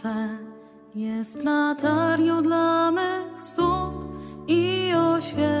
Twe jest latarnią dla mych stóp i oświetą.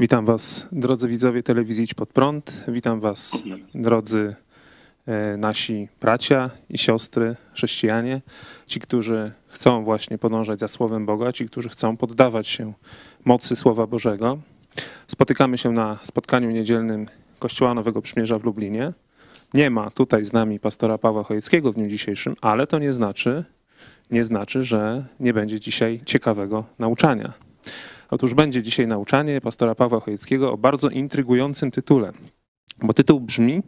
Witam Was, drodzy widzowie telewizji Idź Pod Prąd. Witam Was, drodzy e, nasi bracia i siostry, chrześcijanie, ci, którzy chcą właśnie podążać za Słowem Boga, ci, którzy chcą poddawać się mocy Słowa Bożego. Spotykamy się na spotkaniu niedzielnym Kościoła Nowego Przymierza w Lublinie. Nie ma tutaj z nami pastora Pawła Chojeckiego w dniu dzisiejszym, ale to nie znaczy, nie znaczy, że nie będzie dzisiaj ciekawego nauczania. Otóż będzie dzisiaj nauczanie pastora Pawła Chojeckiego o bardzo intrygującym tytule, bo tytuł brzmi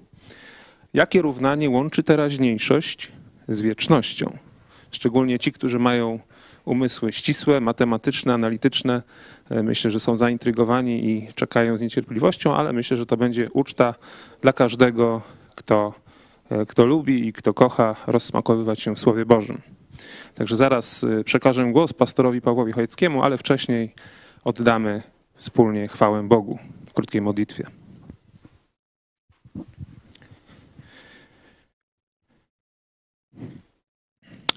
Jakie równanie łączy teraźniejszość z wiecznością? Szczególnie ci, którzy mają umysły ścisłe, matematyczne, analityczne. E, myślę, że są zaintrygowani i czekają z niecierpliwością, ale myślę, że to będzie uczta dla każdego, kto, e, kto lubi i kto kocha rozsmakowywać się w Słowie Bożym. Także zaraz e, przekażę głos pastorowi Pawłowi Chojeckiemu, ale wcześniej oddamy wspólnie chwałę Bogu w krótkiej modlitwie.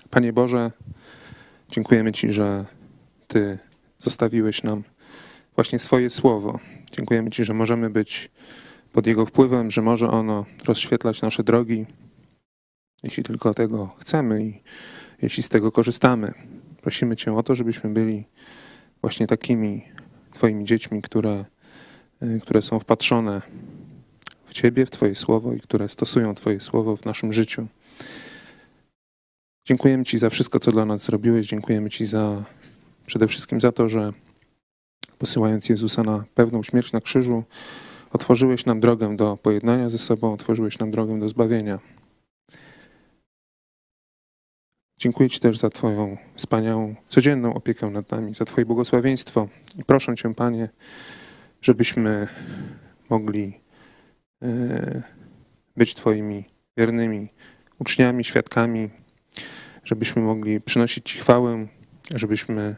Panie Boże, dziękujemy Ci, że Ty zostawiłeś nam właśnie swoje słowo. Dziękujemy Ci, że możemy być pod Jego wpływem, że może ono rozświetlać nasze drogi, jeśli tylko tego chcemy i jeśli z tego korzystamy. Prosimy Cię o to, żebyśmy byli właśnie takimi Twoimi dziećmi, które, y, które są wpatrzone w Ciebie, w Twoje słowo i które stosują Twoje słowo w naszym życiu. Dziękujemy Ci za wszystko, co dla nas zrobiłeś. Dziękujemy Ci za przede wszystkim za to, że posyłając Jezusa na pewną śmierć na krzyżu, otworzyłeś nam drogę do pojednania ze sobą, otworzyłeś nam drogę do zbawienia. Dziękuję Ci też za Twoją wspaniałą, codzienną opiekę nad nami, za Twoje błogosławieństwo. I proszę Cię, Panie, żebyśmy mogli e, być Twoimi wiernymi uczniami, świadkami, żebyśmy mogli przynosić Ci chwałę, żebyśmy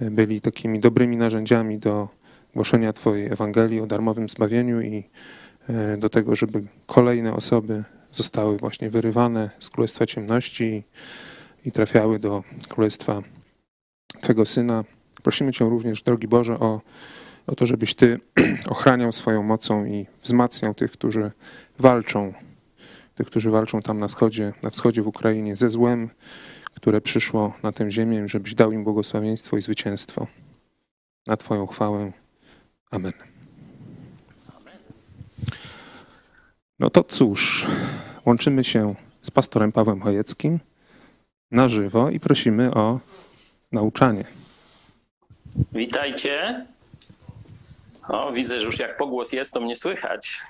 byli takimi dobrymi narzędziami do głoszenia Twojej Ewangelii o darmowym zbawieniu i e, do tego, żeby kolejne osoby zostały właśnie wyrywane z Królestwa Ciemności i trafiały do Królestwa Twego Syna. Prosimy Cię również, drogi Boże, o, o to, żebyś Ty ochraniał swoją mocą i wzmacniał tych, którzy walczą, tych, którzy walczą tam na wschodzie, na wschodzie w Ukrainie ze złem, które przyszło na tę ziemię, żebyś dał im błogosławieństwo i zwycięstwo. Na Twoją chwałę. Amen. No to cóż, łączymy się z pastorem Pawłem Chojeckim na żywo i prosimy o nauczanie. Witajcie. O, widzę, że już jak pogłos jest, to mnie słychać.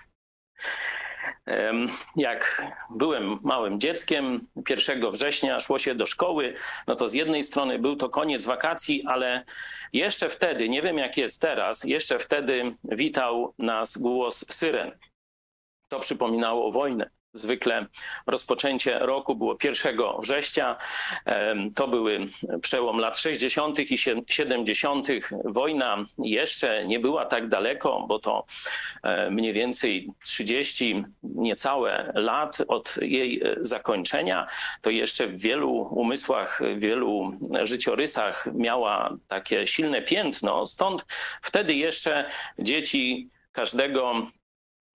Jak byłem małym dzieckiem, 1 września szło się do szkoły, no to z jednej strony był to koniec wakacji, ale jeszcze wtedy, nie wiem jak jest teraz, jeszcze wtedy witał nas głos syren. To przypominało wojnę. Zwykle rozpoczęcie roku było 1 września. To były przełom lat 60. i 70. Wojna jeszcze nie była tak daleko, bo to e, mniej więcej 30 niecałe lat od jej e, zakończenia. To jeszcze w wielu umysłach, w wielu życiorysach miała takie silne piętno. Stąd wtedy jeszcze dzieci każdego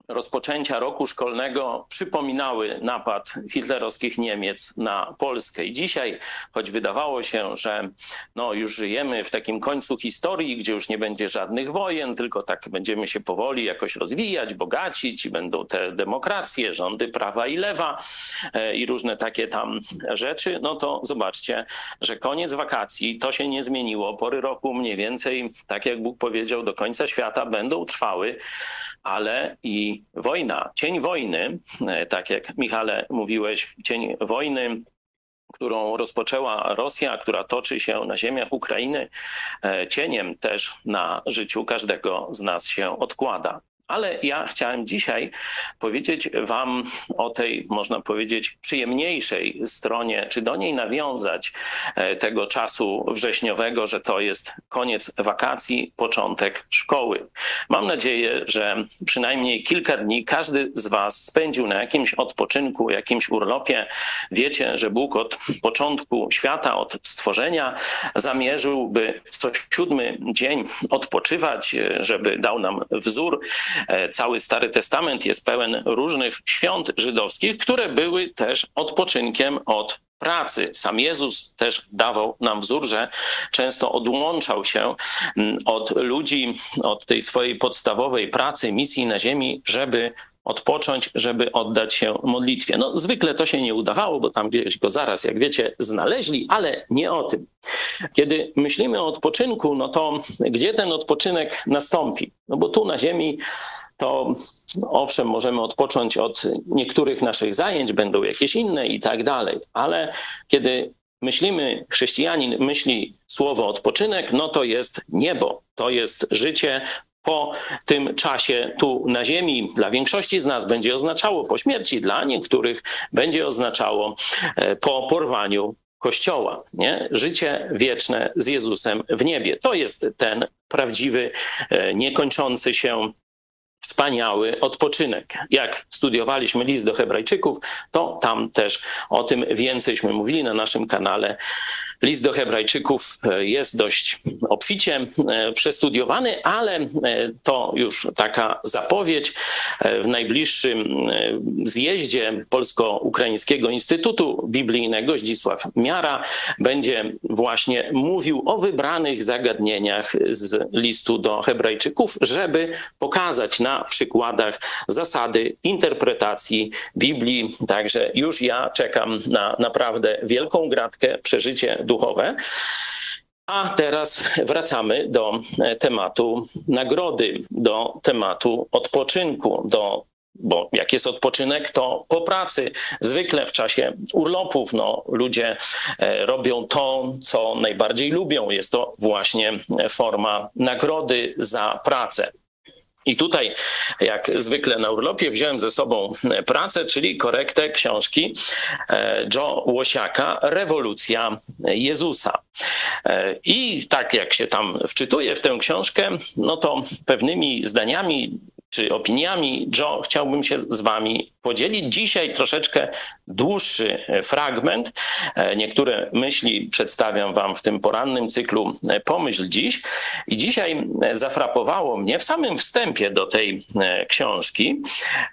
rozpoczęcia roku szkolnego przypominały napad hitlerowskich Niemiec na Polskę. I dzisiaj, choć wydawało się, że no, już żyjemy w takim końcu historii, gdzie już nie będzie żadnych wojen, tylko tak będziemy się powoli jakoś rozwijać, bogacić i będą te demokracje, rządy prawa i lewa e, i różne takie tam rzeczy, no to zobaczcie, że koniec wakacji to się nie zmieniło. Pory roku mniej więcej, tak jak Bóg powiedział, do końca świata będą trwały ale i wojna, cień wojny, e, tak jak Michale mówiłeś, cień wojny, którą rozpoczęła Rosja, która toczy się na ziemiach Ukrainy, e, cieniem też na życiu każdego z nas się odkłada. Ale ja chciałem dzisiaj powiedzieć Wam o tej, można powiedzieć, przyjemniejszej stronie, czy do niej nawiązać e, tego czasu wrześniowego, że to jest koniec wakacji, początek szkoły. Mam nadzieję, że przynajmniej kilka dni każdy z Was spędził na jakimś odpoczynku, jakimś urlopie. Wiecie, że Bóg od początku świata, od stworzenia zamierzył, by co siódmy dzień odpoczywać, e, żeby dał nam wzór cały Stary Testament jest pełen różnych świąt żydowskich, które były też odpoczynkiem od pracy. Sam Jezus też dawał nam wzór, że często odłączał się mm, od ludzi, od tej swojej podstawowej pracy, misji na ziemi, żeby odpocząć, żeby oddać się modlitwie. No, zwykle to się nie udawało, bo tam gdzieś go zaraz, jak wiecie, znaleźli, ale nie o tym. Kiedy myślimy o odpoczynku, no to gdzie ten odpoczynek nastąpi? No bo tu na ziemi to owszem, możemy odpocząć od niektórych naszych zajęć, będą jakieś inne i tak dalej, ale kiedy myślimy, chrześcijanin myśli słowo odpoczynek, no to jest niebo, to jest życie po tym czasie tu na Ziemi. Dla większości z nas będzie oznaczało po śmierci, dla niektórych będzie oznaczało e, po porwaniu Kościoła, nie? Życie wieczne z Jezusem w niebie. To jest ten prawdziwy, e, niekończący się wspaniały odpoczynek. Jak studiowaliśmy list do Hebrajczyków, to tam też o tym więcejśmy mówili na naszym kanale List do Hebrajczyków e, jest dość obficie e, przestudiowany, ale e, to już taka zapowiedź. W najbliższym zjeździe Polsko-Ukraińskiego Instytutu Biblijnego Zdzisław Miara będzie właśnie mówił o wybranych zagadnieniach z listu do Hebrajczyków, żeby pokazać na przykładach zasady interpretacji Biblii. Także już ja czekam na naprawdę wielką gratkę, przeżycie duchowe. A teraz wracamy do e, tematu nagrody, do tematu odpoczynku, do bo jak jest odpoczynek, to po pracy. Zwykle w czasie urlopów no, ludzie e, robią to, co najbardziej lubią. Jest to właśnie forma nagrody za pracę. I tutaj, jak zwykle na urlopie, wziąłem ze sobą pracę, czyli korektę książki e, Joe Łosiaka Rewolucja Jezusa. E, I tak jak się tam wczytuje w tę książkę, no to pewnymi zdaniami czy opiniami Joe chciałbym się z wami podzielić. Dzisiaj troszeczkę dłuższy fragment. E, niektóre myśli przedstawiam wam w tym porannym cyklu e, Pomyśl dziś. I dzisiaj e, zafrapowało mnie w samym wstępie do tej książki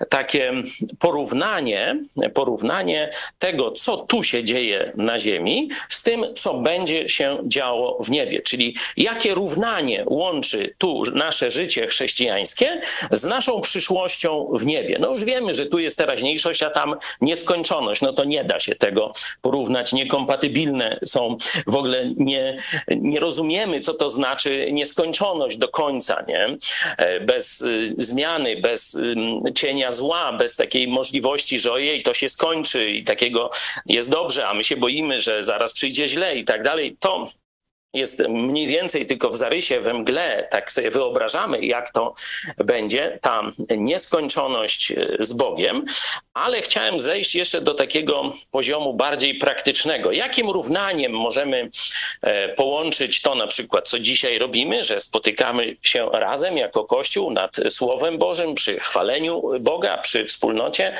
takie porównanie, porównanie tego, co tu się dzieje na ziemi, z tym, co będzie się działo w niebie. Czyli jakie równanie łączy tu nasze życie chrześcijańskie z naszą przyszłością w niebie. No już wiemy, że tu jest teraźniejszość, a tam nieskończoność. No to nie da się tego porównać. Niekompatybilne są w ogóle, nie, nie rozumiemy, co to znaczy nieskończoność do końca, nie? E, bez y, zmiany, bez cienia zła, bez takiej możliwości, że ojej, to się skończy i takiego jest dobrze, a my się boimy, że zaraz przyjdzie źle i tak dalej. To jest mniej więcej tylko w zarysie, we mgle, tak sobie wyobrażamy, jak to będzie, ta nieskończoność e, z Bogiem, ale chciałem zejść jeszcze do takiego poziomu bardziej praktycznego. Jakim równaniem możemy e, połączyć to na przykład, co dzisiaj robimy, że spotykamy się razem jako Kościół nad Słowem Bożym, przy chwaleniu Boga, przy wspólnocie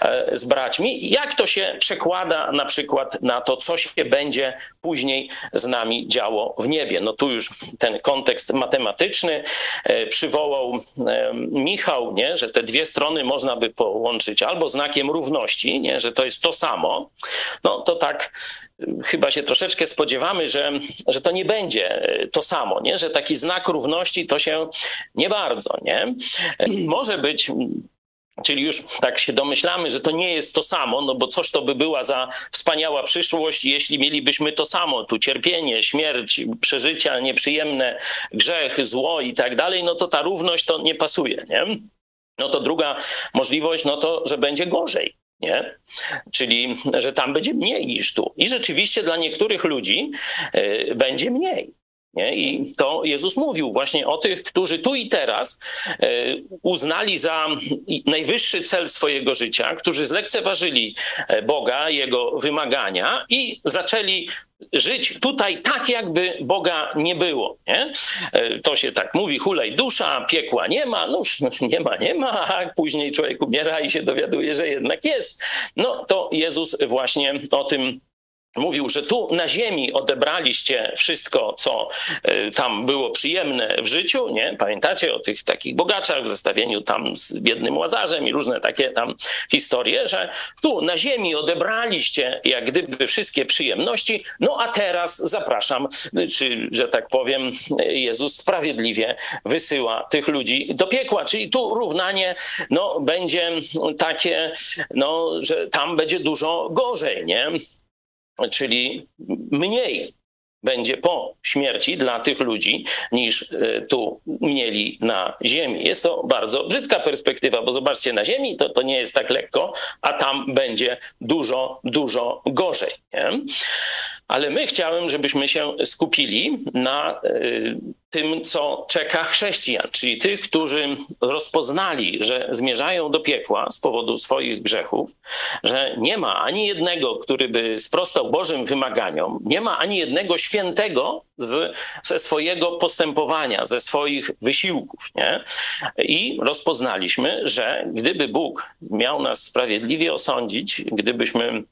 e, z braćmi? Jak to się przekłada na przykład na to, co się będzie później z nami działo? W niebie. No tu już ten kontekst matematyczny e, przywołał e, Michał, nie? że te dwie strony można by połączyć albo znakiem równości, nie? że to jest to samo. No to tak e, chyba się troszeczkę spodziewamy, że, że to nie będzie to samo, nie? że taki znak równości to się nie bardzo. Nie? Może być Czyli już tak się domyślamy, że to nie jest to samo, no bo coś to by była za wspaniała przyszłość, jeśli mielibyśmy to samo, tu cierpienie, śmierć, przeżycia nieprzyjemne, grzech, zło i tak dalej, no to ta równość to nie pasuje, nie? No to druga możliwość, no to, że będzie gorzej. Nie? Czyli, że tam będzie mniej niż tu. I rzeczywiście dla niektórych ludzi y, będzie mniej. Nie? I to Jezus mówił właśnie o tych, którzy tu i teraz e, uznali za najwyższy cel swojego życia, którzy zlekceważyli e, Boga, Jego wymagania i zaczęli żyć tutaj tak, jakby Boga nie było. Nie? E, to się tak mówi, hulaj dusza, piekła nie ma, no nie ma, nie ma, a później człowiek umiera i się dowiaduje, że jednak jest. No to Jezus właśnie o tym mówił, że tu na ziemi odebraliście wszystko, co e, tam było przyjemne w życiu, nie? Pamiętacie o tych takich bogaczach w zestawieniu tam z biednym Łazarzem i różne takie tam historie, że tu na ziemi odebraliście jak gdyby wszystkie przyjemności, no a teraz zapraszam, czy że tak powiem, Jezus sprawiedliwie wysyła tych ludzi do piekła, czyli tu równanie no, będzie takie, no, że tam będzie dużo gorzej, nie? Czyli mniej będzie po śmierci dla tych ludzi, niż e, tu mieli na ziemi. Jest to bardzo brzydka perspektywa, bo zobaczcie, na ziemi to, to nie jest tak lekko, a tam będzie dużo, dużo gorzej. Nie? Ale my chciałem, żebyśmy się skupili na y, tym, co czeka chrześcijan, czyli tych, którzy rozpoznali, że zmierzają do piekła z powodu swoich grzechów, że nie ma ani jednego, który by sprostał Bożym wymaganiom, nie ma ani jednego świętego z, ze swojego postępowania, ze swoich wysiłków. Nie? I rozpoznaliśmy, że gdyby Bóg miał nas sprawiedliwie osądzić, gdybyśmy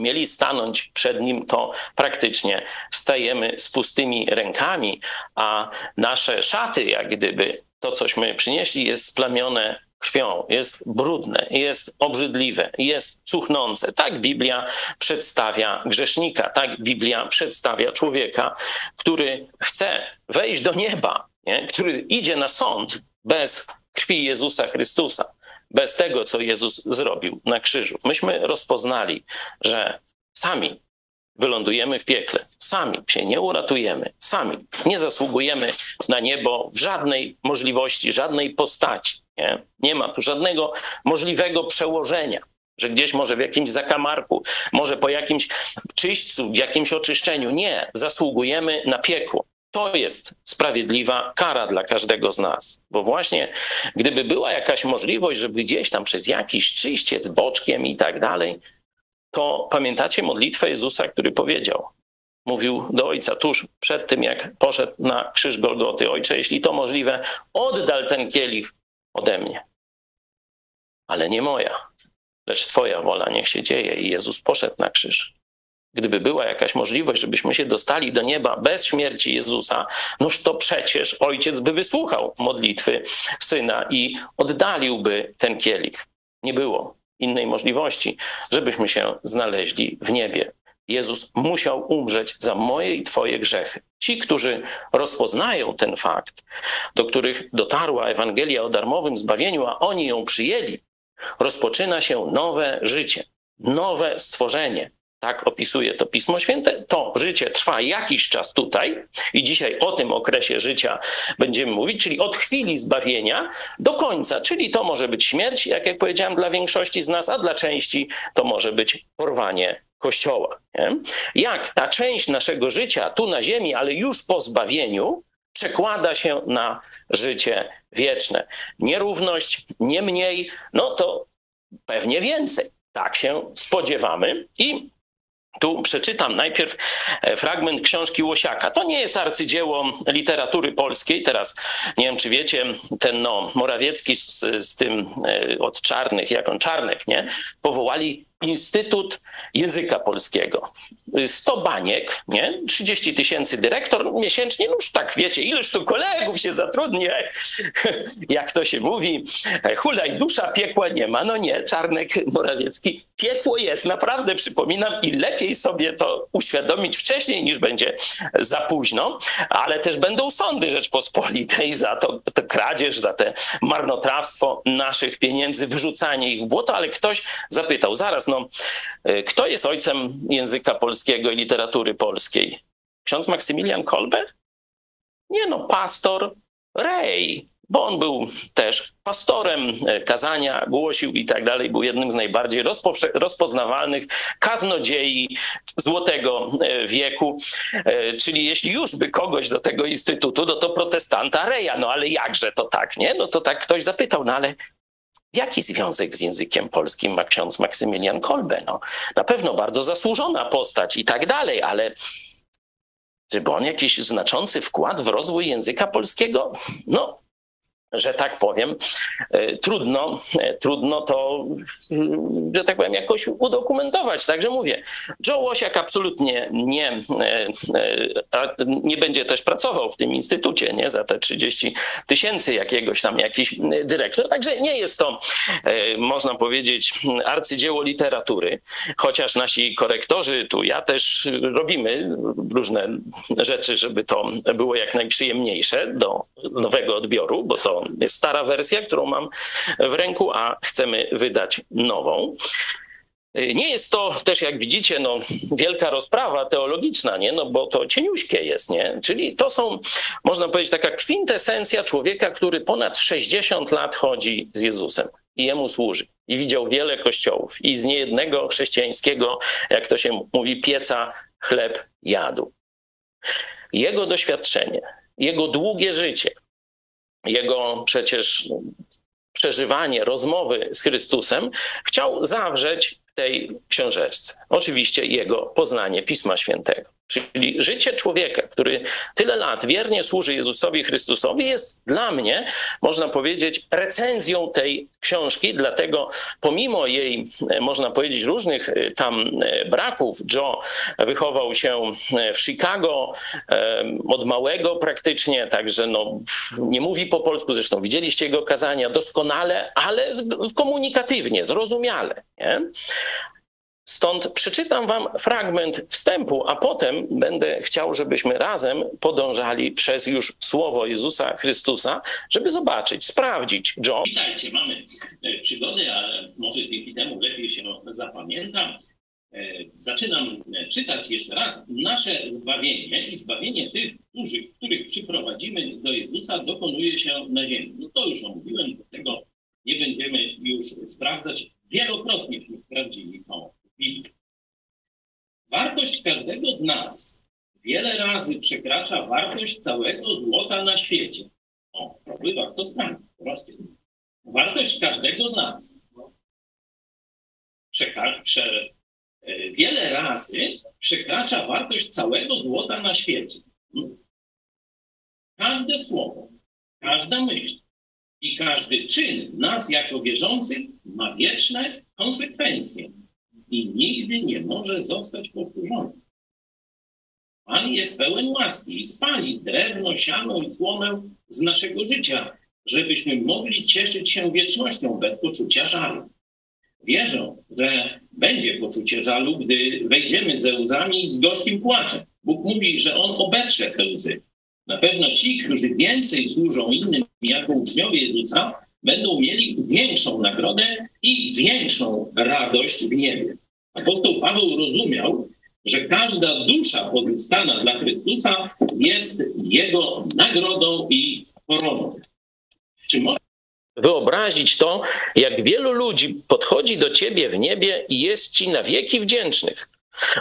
mieli stanąć przed nim, to praktycznie stajemy z pustymi rękami, a nasze szaty, jak gdyby to, cośmy przynieśli, jest splamione krwią, jest brudne, jest obrzydliwe, jest cuchnące. Tak Biblia przedstawia grzesznika, tak Biblia przedstawia człowieka, który chce wejść do nieba, nie? który idzie na sąd bez krwi Jezusa Chrystusa bez tego, co Jezus zrobił na krzyżu. Myśmy rozpoznali, że sami wylądujemy w piekle, sami się nie uratujemy, sami nie zasługujemy na niebo w żadnej możliwości, żadnej postaci. Nie, nie ma tu żadnego możliwego przełożenia że gdzieś może w jakimś zakamarku, może po jakimś czyśćcu, jakimś oczyszczeniu. Nie, zasługujemy na piekło. To jest sprawiedliwa kara dla każdego z nas. Bo właśnie gdyby była jakaś możliwość, żeby gdzieś tam przez jakiś czyściec boczkiem i tak dalej, to pamiętacie modlitwę Jezusa, który powiedział, mówił do Ojca tuż przed tym, jak poszedł na krzyż Golgoty. Ojcze, jeśli to możliwe, oddal ten kielich ode mnie. Ale nie moja, lecz Twoja wola niech się dzieje. I Jezus poszedł na krzyż gdyby była jakaś możliwość, żebyśmy się dostali do nieba bez śmierci Jezusa, noż to przecież ojciec by wysłuchał modlitwy syna i oddaliłby ten kielich. Nie było innej możliwości, żebyśmy się znaleźli w niebie. Jezus musiał umrzeć za moje i Twoje grzechy. Ci, którzy rozpoznają ten fakt, do których dotarła Ewangelia o darmowym zbawieniu, a oni ją przyjęli, rozpoczyna się nowe życie, nowe stworzenie tak opisuje to Pismo Święte, to życie trwa jakiś czas tutaj i dzisiaj o tym okresie życia będziemy mówić, czyli od chwili zbawienia do końca, czyli to może być śmierć, jak ja powiedziałem, dla większości z nas, a dla części to może być porwanie Kościoła. Nie? Jak ta część naszego życia tu na ziemi, ale już po zbawieniu, przekłada się na życie wieczne. Nierówność, nie mniej, no to pewnie więcej. Tak się spodziewamy i tu przeczytam najpierw e, fragment książki Łosiaka. To nie jest arcydzieło literatury polskiej. Teraz nie wiem, czy wiecie, ten no, Morawiecki z, z tym e, od czarnych, jak on czarnek, nie? Powołali Instytut Języka Polskiego. 100 baniek, nie? 30 tysięcy dyrektor miesięcznie, no już tak wiecie, ileż tu kolegów się zatrudni, jak to się mówi, hulaj dusza, piekła nie ma. No nie, Czarnek Morawiecki, piekło jest, naprawdę przypominam i lepiej sobie to uświadomić wcześniej niż będzie za późno, ale też będą sądy Rzeczpospolitej za to, to kradzież, za te marnotrawstwo naszych pieniędzy, wyrzucanie ich w błoto, ale ktoś zapytał, zaraz, no, y, kto jest ojcem języka polskiego i literatury polskiej? Ksiądz Maksymilian Kolbe? Nie no, pastor Rej, bo on był też pastorem e, kazania, głosił i tak dalej, był jednym z najbardziej rozpoznawalnych kaznodziei złotego e, wieku. E, czyli jeśli już by kogoś do tego instytutu, no to protestanta Reja, no ale jakże to tak, nie? No to tak ktoś zapytał, no ale Jaki związek z językiem polskim ma ksiądz Maksymilian Kolbe? No, na pewno bardzo zasłużona postać i tak dalej, ale żeby on jakiś znaczący wkład w rozwój języka polskiego? No, że tak powiem, e, trudno, e, trudno to, mm, że tak powiem, jakoś udokumentować. Także mówię, Joe Łosiak absolutnie nie, e, nie będzie też pracował w tym instytucie, nie, za te 30 tysięcy jakiegoś tam jakiś dyrektor. Także nie jest to, można powiedzieć, arcydzieło literatury, chociaż nasi korektorzy, tu ja też robimy różne rzeczy, żeby to było jak najprzyjemniejsze do nowego odbioru, bo to jest stara wersja, którą mam w ręku, a chcemy wydać nową. Nie jest to też, jak widzicie, no, wielka rozprawa teologiczna, nie? No, bo to cieniuśkie jest, nie? Czyli to są, można powiedzieć, taka kwintesencja człowieka, który ponad 60 lat chodzi z Jezusem i jemu służy. I widział wiele kościołów i z niejednego chrześcijańskiego, jak to się mówi, pieca chleb jadł. Jego doświadczenie, jego długie życie, jego przecież przeżywanie, rozmowy z Chrystusem, chciał zawrzeć w tej książeczce. Oczywiście jego poznanie Pisma Świętego. Czyli życie człowieka, który tyle lat wiernie służy Jezusowi Chrystusowi, jest dla mnie, można powiedzieć, recenzją tej książki. Dlatego, pomimo jej, e, można powiedzieć, różnych e, tam e, braków, Joe wychował się w Chicago od małego praktycznie, także no, nie mówi po polsku, zresztą widzieliście jego kazania doskonale, ale komunikatywnie, zrozumiale. Nie? Stąd przeczytam Wam fragment wstępu, a potem będę chciał, żebyśmy razem podążali przez już słowo Jezusa Chrystusa, żeby zobaczyć, sprawdzić. John. Witajcie, mamy e, przygody, ale może dzięki temu lepiej się zapamiętam. E, zaczynam e, czytać jeszcze raz. Nasze zbawienie i zbawienie tych, którzy, których przyprowadzimy do Jezusa, dokonuje się na ziemi. No to już omówiłem, do tego nie będziemy już sprawdzać. Wielokrotnie sprawdzili to Wartość każdego z nas wiele razy przekracza wartość całego złota na świecie. O, próby warto sprawdzić. Proste. Wartość każdego z nas przeka- prze, e, wiele razy przekracza wartość całego złota na świecie. Każde słowo, każda myśl i każdy czyn nas jako wierzących ma wieczne konsekwencje i nigdy nie może zostać powtórzony. Pan jest pełen łaski i spali drewno, siano i słomę z naszego życia, żebyśmy mogli cieszyć się wiecznością bez poczucia żalu. Wierzę, że będzie poczucie żalu, gdy wejdziemy ze łzami i z gorzkim płaczem. Bóg mówi, że On obetrze te łzy. Na pewno ci, którzy więcej służą innym jako uczniowie Jezusa, będą mieli większą nagrodę większą radość w niebie. Apostoł Paweł rozumiał, że każda dusza pozyskana dla Chrystusa jest jego nagrodą i koroną. Czy można wyobrazić to, jak wielu ludzi podchodzi do ciebie w niebie i jest ci na wieki wdzięcznych?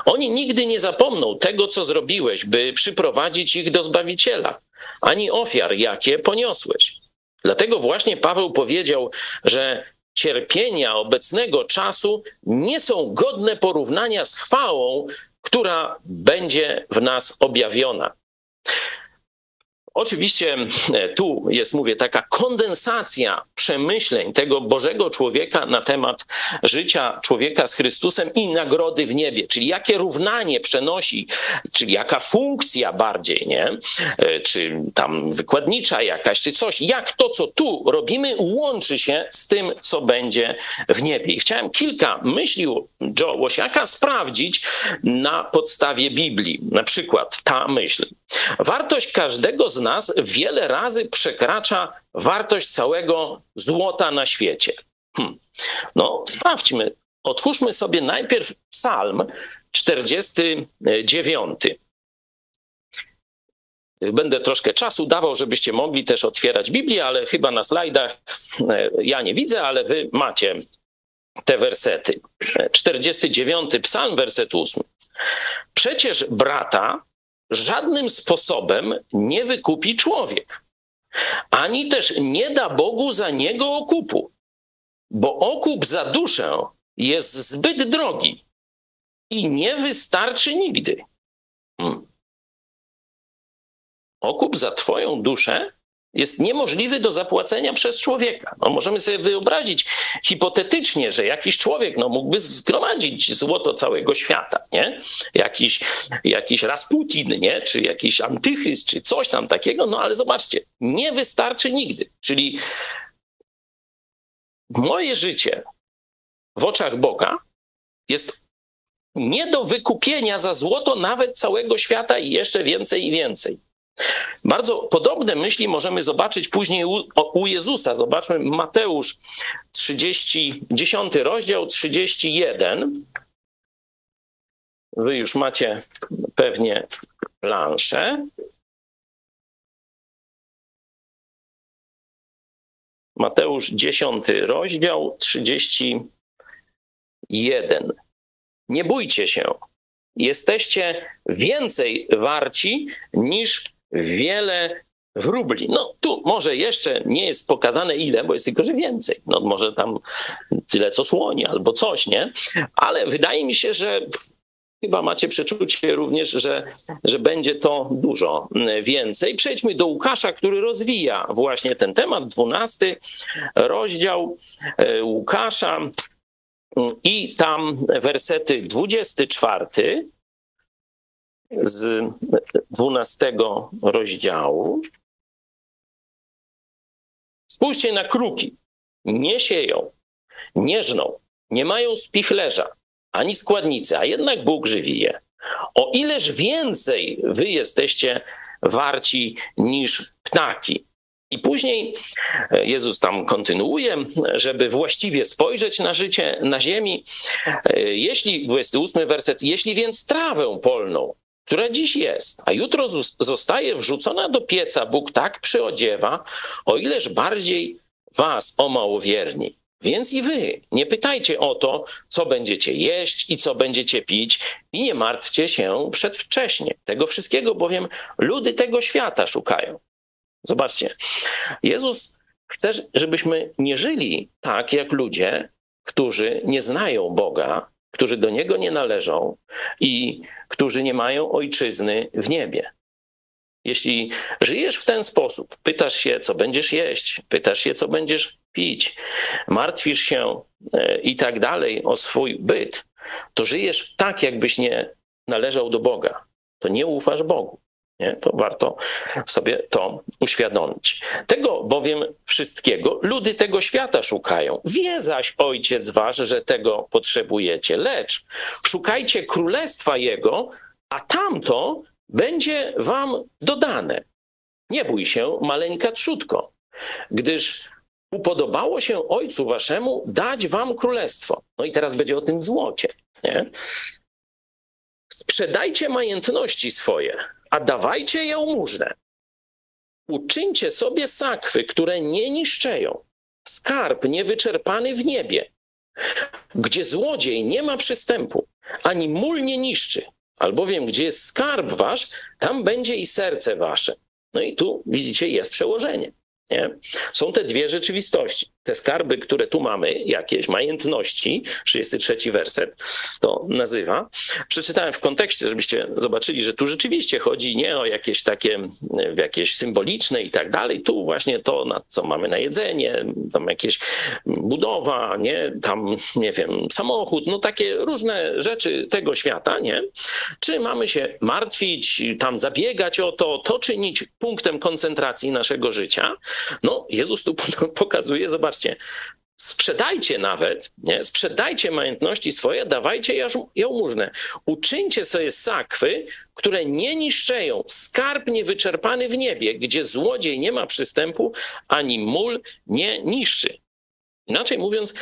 Oni nigdy nie zapomną tego, co zrobiłeś, by przyprowadzić ich do Zbawiciela, ani ofiar, jakie poniosłeś. Dlatego właśnie Paweł powiedział, że cierpienia obecnego czasu nie są godne porównania z chwałą, która będzie w nas objawiona. Oczywiście e, tu jest, mówię, taka kondensacja przemyśleń tego Bożego człowieka na temat życia człowieka z Chrystusem i nagrody w niebie, czyli jakie równanie przenosi, czyli jaka funkcja bardziej, nie? E, czy tam wykładnicza jakaś, czy coś, jak to, co tu robimy, łączy się z tym, co będzie w niebie. I chciałem kilka myśli Joe Łosiaka sprawdzić na podstawie Biblii. Na przykład ta myśl. Wartość każdego z nas wiele razy przekracza wartość całego złota na świecie. Hmm. No, sprawdźmy. Otwórzmy sobie najpierw Psalm 49. Będę troszkę czasu dawał, żebyście mogli też otwierać Biblię, ale chyba na slajdach e, ja nie widzę, ale wy macie te wersety. 49 Psalm, werset 8. Przecież brata żadnym sposobem nie wykupi człowiek, ani też nie da Bogu za niego okupu, bo okup za duszę jest zbyt drogi i nie wystarczy nigdy. Hmm. Okup za Twoją duszę jest niemożliwy do zapłacenia przez człowieka. No, możemy sobie wyobrazić hipotetycznie, że jakiś człowiek no, mógłby zgromadzić złoto całego świata, nie? Jakiś, jakiś Rasputin, nie? czy jakiś antychryst, czy coś tam takiego, no ale zobaczcie, nie wystarczy nigdy. Czyli moje życie w oczach Boga jest nie do wykupienia za złoto nawet całego świata i jeszcze więcej i więcej. Bardzo podobne myśli możemy zobaczyć później u, u Jezusa. Zobaczmy Mateusz 30, 10 rozdział, 31. Wy już macie pewnie planszę. Mateusz 10 rozdział 31. Nie bójcie się. Jesteście więcej warci niż wiele wróbli. No tu może jeszcze nie jest pokazane ile, bo jest tylko, że więcej. No może tam tyle co słoni albo coś, nie? Ale wydaje mi się, że Chyba macie przeczucie również, że, że będzie to dużo więcej. Przejdźmy do Łukasza, który rozwija właśnie ten temat. Dwunasty rozdział e, Łukasza i tam wersety 24 z dwunastego rozdziału. Spójrzcie na kruki. Nie sieją, nie żną, nie mają spichlerza, ani składnicy, a jednak Bóg żywi je. O ileż więcej wy jesteście warci niż ptaki. I później e, Jezus tam kontynuuje, żeby właściwie spojrzeć na życie na ziemi. E, jeśli, 28 werset, jeśli więc trawę polną, która dziś jest, a jutro zostaje wrzucona do pieca, Bóg tak przyodziewa, o ileż bardziej was, o małowierni. Więc i wy nie pytajcie o to, co będziecie jeść i co będziecie pić, i nie martwcie się przedwcześnie. Tego wszystkiego bowiem ludy tego świata szukają. Zobaczcie, Jezus chce, żebyśmy nie żyli tak jak ludzie, którzy nie znają Boga, którzy do Niego nie należą i którzy nie mają ojczyzny w niebie. Jeśli żyjesz w ten sposób, pytasz się, co będziesz jeść, pytasz się, co będziesz pić, martwisz się e, i tak dalej o swój byt, to żyjesz tak, jakbyś nie należał do Boga. To nie ufasz Bogu. Nie? To warto sobie to uświadomić. Tego bowiem wszystkiego ludy tego świata szukają. Wie zaś Ojciec Wasz, że tego potrzebujecie, lecz szukajcie królestwa Jego, a tamto będzie Wam dodane. Nie bój się, maleńka trzutko, gdyż upodobało się Ojcu Waszemu dać Wam królestwo. No i teraz będzie o tym złocie. Nie? Sprzedajcie majątności swoje a dawajcie jałmużnę. Uczyńcie sobie sakwy, które nie niszczeją, skarb niewyczerpany w niebie, gdzie złodziej nie ma przystępu, ani mól nie niszczy, albowiem gdzie jest skarb wasz, tam będzie i serce wasze. No i tu widzicie, jest przełożenie. Nie? Są te dwie rzeczywistości. Te skarby, które tu mamy, jakieś majątności, 33 werset to nazywa. Przeczytałem w kontekście, żebyście zobaczyli, że tu rzeczywiście chodzi nie o jakieś takie, jakieś symboliczne i tak dalej. Tu właśnie to, na co mamy na jedzenie, tam jakieś budowa, nie? Tam, nie wiem, samochód, no takie różne rzeczy tego świata, nie? Czy mamy się martwić, tam zabiegać o to, to czynić punktem koncentracji naszego życia? No, Jezus tu pokazuje, zobaczcie, sprzedajcie nawet, nie? sprzedajcie majątności swoje, dawajcie jałmużnę. Uczyńcie sobie sakwy, które nie niszczeją, skarb niewyczerpany w niebie, gdzie złodziej nie ma przystępu, ani mól nie niszczy. Inaczej mówiąc,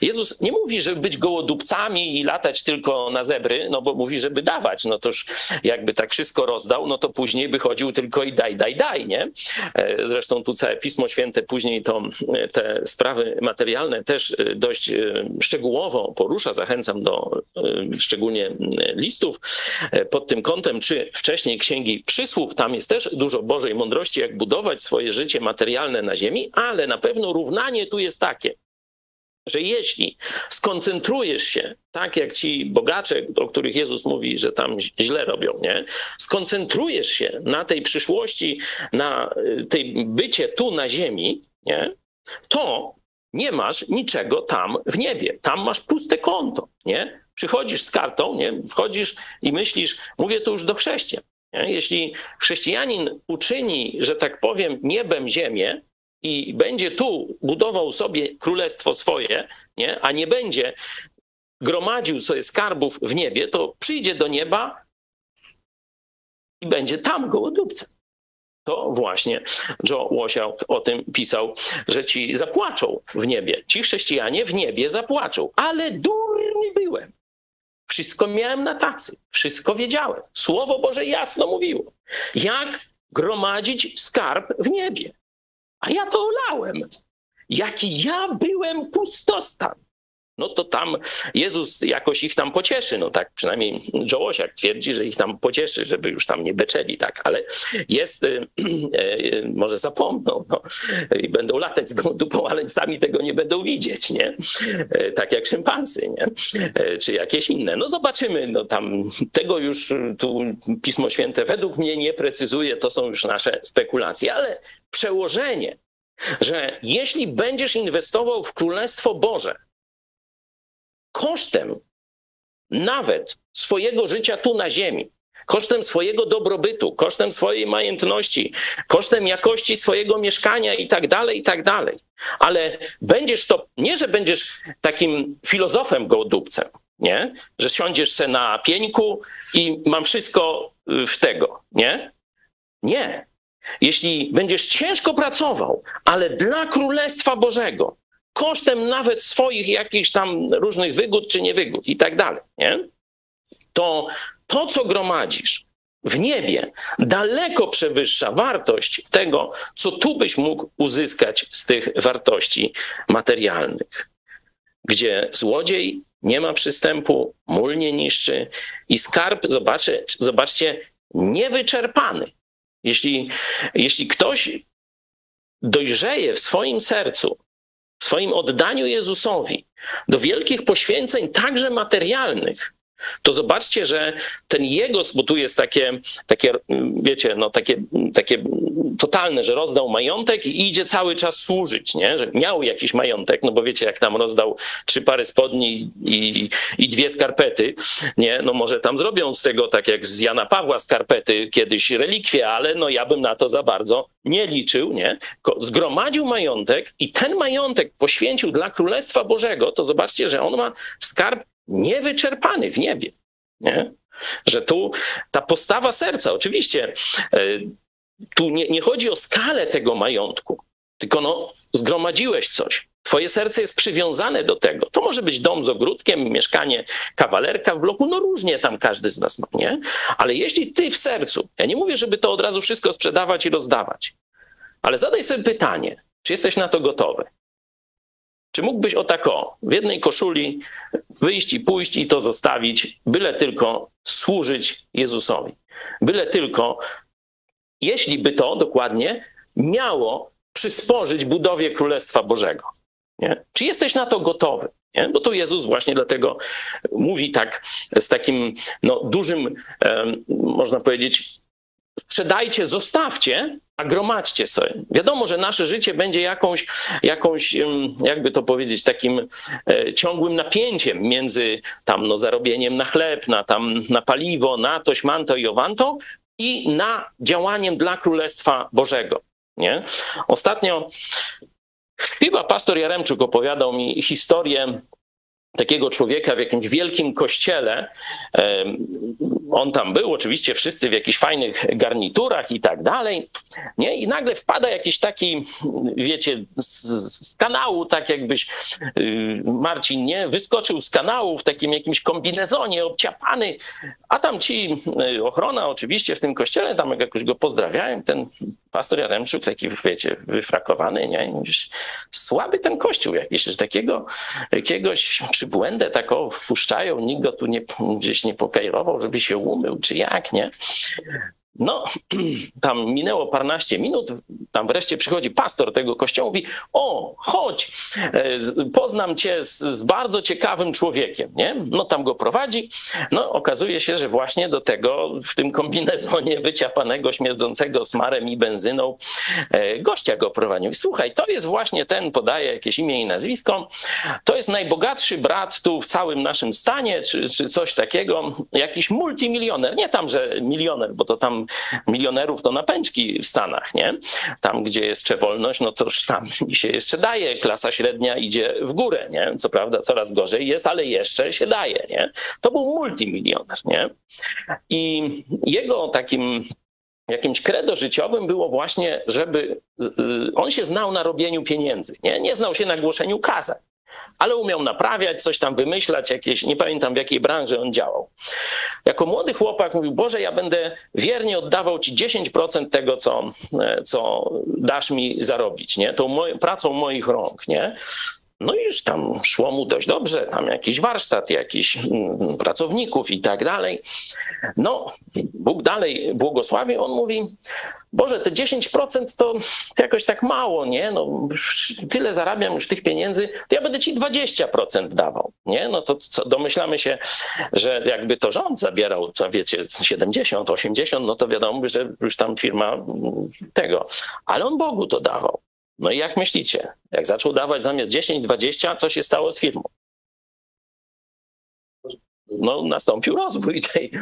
Jezus nie mówi, żeby być gołodupcami i latać tylko na zebry, no bo mówi, żeby dawać. No toż jakby tak wszystko rozdał, no to później by chodził tylko i daj, daj, daj, nie? E, zresztą tu całe Pismo Święte później to e, te sprawy materialne też e, dość szczegółowo porusza. Zachęcam do szczególnie listów pod tym kątem, czy wcześniej Księgi Przysłów, tam jest też dużo Bożej mądrości, jak budować swoje życie materialne na ziemi, ale na pewno równanie tu jest takie że jeśli skoncentrujesz się, tak jak ci bogacze, o których Jezus mówi, że tam źle robią, nie? Skoncentrujesz się na tej przyszłości, na y, tej bycie tu na ziemi, nie? To nie masz niczego tam w niebie. Tam masz puste konto, nie? Przychodzisz z kartą, nie? Wchodzisz i myślisz, mówię to już do chrześcijan. Nie? Jeśli chrześcijanin uczyni, że tak powiem, niebem ziemię, i będzie tu budował sobie królestwo swoje, nie? a nie będzie gromadził sobie skarbów w niebie, to przyjdzie do nieba i będzie tam gołodupcem. to właśnie Joe Łosiał o tym pisał, że ci zapłaczą w niebie. Ci chrześcijanie w niebie zapłaczą. Ale durny byłem. Wszystko miałem na tacy. Wszystko wiedziałem. Słowo Boże jasno mówiło. Jak gromadzić skarb w niebie. A ja to olałem. Jaki ja byłem pustostan no to tam Jezus jakoś ich tam pocieszy. No tak przynajmniej Jołosiak twierdzi, że ich tam pocieszy, żeby już tam nie beczeli, tak, ale jest, y, y, może zapomną no, i będą latać z dupą, ale sami tego nie będą widzieć, nie? E, tak jak szympansy, nie? E, czy jakieś inne. No zobaczymy, no tam tego już tu Pismo Święte według mnie nie precyzuje, to są już nasze spekulacje, ale przełożenie, że jeśli będziesz inwestował w Królestwo Boże, kosztem nawet swojego życia tu na ziemi, kosztem swojego dobrobytu, kosztem swojej majętności, kosztem jakości swojego mieszkania i tak dalej, i tak dalej. Ale będziesz to, nie że będziesz takim filozofem gołodupcem, nie? Że siądziesz se na pieńku i mam wszystko w tego, nie? Nie. Jeśli będziesz ciężko pracował, ale dla Królestwa Bożego, kosztem nawet swoich jakichś tam różnych wygód czy niewygód i tak dalej, nie? to to, co gromadzisz w niebie, daleko przewyższa wartość tego, co tu byś mógł uzyskać z tych wartości materialnych, gdzie złodziej nie ma przystępu, mól nie niszczy i skarb, zobaczcie, zobaczcie niewyczerpany. Jeśli, jeśli ktoś dojrzeje w swoim sercu swoim oddaniu Jezusowi do wielkich poświęceń, także materialnych, to zobaczcie, że ten jego, bo tu jest takie, takie wiecie, no takie, takie totalne, że rozdał majątek i idzie cały czas służyć, nie? Że miał jakiś majątek, no bo wiecie, jak tam rozdał trzy pary spodni i, i dwie skarpety, nie? No może tam zrobią z tego, tak jak z Jana Pawła skarpety, kiedyś relikwie, ale no ja bym na to za bardzo nie liczył, nie? Zgromadził majątek i ten majątek poświęcił dla Królestwa Bożego, to zobaczcie, że on ma skarb niewyczerpany w niebie. Nie? Że tu ta postawa serca, oczywiście, e, tu nie, nie chodzi o skalę tego majątku, tylko no, zgromadziłeś coś. Twoje serce jest przywiązane do tego. To może być dom z ogródkiem, mieszkanie kawalerka w bloku, no różnie tam każdy z nas ma, nie? Ale jeśli ty w sercu, ja nie mówię, żeby to od razu wszystko sprzedawać i rozdawać, ale zadaj sobie pytanie, czy jesteś na to gotowy? Czy mógłbyś o tako w jednej koszuli wyjść i pójść i to zostawić, byle tylko służyć Jezusowi? Byle tylko, jeśli by to dokładnie miało przysporzyć budowie Królestwa Bożego. Nie? Czy jesteś na to gotowy? Nie? Bo to Jezus właśnie dlatego mówi tak z takim no, dużym, można powiedzieć, sprzedajcie, zostawcie, a gromadźcie sobie. Wiadomo, że nasze życie będzie jakąś, jakąś jakby to powiedzieć, takim e, ciągłym napięciem między tam no, zarobieniem na chleb, na, tam, na paliwo, na toś, manto i owanto i na działaniem dla Królestwa Bożego. Nie? Ostatnio chyba pastor Jaremczuk opowiadał mi historię takiego człowieka w jakimś wielkim kościele. On tam był, oczywiście wszyscy w jakichś fajnych garniturach i tak dalej. Nie? I nagle wpada jakiś taki, wiecie, z, z kanału, tak jakbyś y, Marcin, nie? Wyskoczył z kanału w takim jakimś kombinezonie, obciapany, a tam ci y, ochrona oczywiście w tym kościele, tam jakoś go pozdrawiałem, ten pastor Jaremczuk, taki, wiecie, wyfrakowany, nie? Słaby ten kościół jakiś, że takiego jakiegoś przybłędę taką wpuszczają, nikt go tu nie, gdzieś nie pokajrował, żeby się umył, czy jak, nie? No, tam minęło parnaście minut, tam wreszcie przychodzi pastor tego kościoła, mówi, o, chodź, e, poznam cię z, z, bardzo ciekawym człowiekiem, nie? No tam go prowadzi, no okazuje się, że właśnie do tego w tym kombinezonie wyciapanego, śmierdzącego smarem i benzyną e, gościa go prowadził. Słuchaj, to jest właśnie ten, podaje jakieś imię i nazwisko, to jest najbogatszy brat tu w całym naszym stanie, czy, czy coś takiego, jakiś multimilioner, nie tam, że milioner, bo to tam milionerów to na pęczki w Stanach, nie? Tam, gdzie jeszcze wolność, no to tam się jeszcze daje, klasa średnia idzie w górę, nie? Co prawda coraz gorzej jest, ale jeszcze się daje, nie? To był multimilioner, nie? I jego takim jakimś credo życiowym było właśnie, żeby on się znał na robieniu pieniędzy, nie, nie znał się na głoszeniu kazań, ale umiał naprawiać, coś tam wymyślać, jakieś, nie pamiętam w jakiej branży on działał. Jako młody chłopak mówił, Boże, ja będę wiernie oddawał Ci 10% tego, co, co dasz mi zarobić, nie? tą pracą moich rąk, nie? No i już tam szło mu dość dobrze, tam jakiś warsztat, jakiś mm, pracowników i tak dalej. No, Bóg dalej błogosławi, on mówi, Boże, te 10% to jakoś tak mało, nie? No, tyle zarabiam już tych pieniędzy, to ja będę ci 20% dawał, nie? No to co, domyślamy się, że jakby to rząd zabierał, to wiecie, 70, 80, no to wiadomo, że już tam firma tego, ale on Bogu to dawał. No i jak myślicie, jak zaczął dawać zamiast 10-20, co się stało z firmą? no, nastąpił rozwój tej,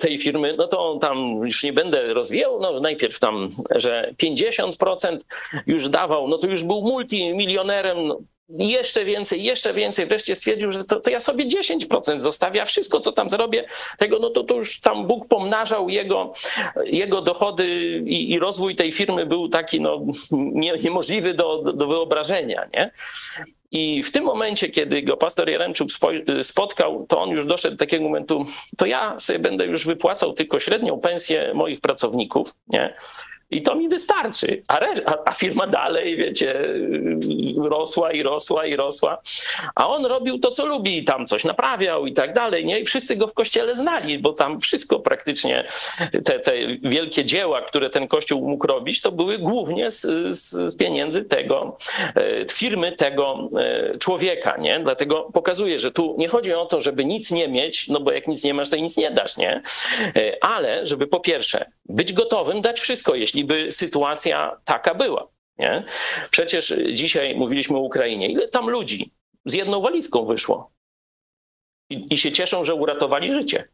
tej firmy, no to tam już nie będę rozwijał, no najpierw tam, że 50% już dawał, no to już był multimilionerem, no, jeszcze więcej, jeszcze więcej. Wreszcie stwierdził, że to, to ja sobie 10% zostawię, a wszystko, co tam zarobię, tego, no to, to już tam Bóg pomnażał jego, jego dochody i, i rozwój tej firmy był taki no, nie, niemożliwy do, do, wyobrażenia. Nie? I w tym momencie, kiedy go pastor Jaremczuk spotkał, to on już doszedł do takiego momentu, to ja sobie będę już wypłacał tylko średnią pensję moich pracowników, nie? I to mi wystarczy. A, a, firma dalej, wiecie, rosła i rosła i rosła. A on robił to, co lubi, tam coś naprawiał i tak dalej, nie? I wszyscy go w kościele znali, bo tam wszystko praktycznie, te, te wielkie dzieła, które ten kościół mógł robić, to były głównie z, z, z pieniędzy tego, e, firmy tego e, człowieka, nie? Dlatego pokazuję, że tu nie chodzi o to, żeby nic nie mieć, no bo jak nic nie masz, to nic nie dasz, nie? E, ale żeby po pierwsze być gotowym dać wszystko, jeśli jeśli by sytuacja taka była. Nie? Przecież dzisiaj mówiliśmy o Ukrainie. Ile tam ludzi z jedną walizką wyszło? I, i się cieszą, że uratowali życie.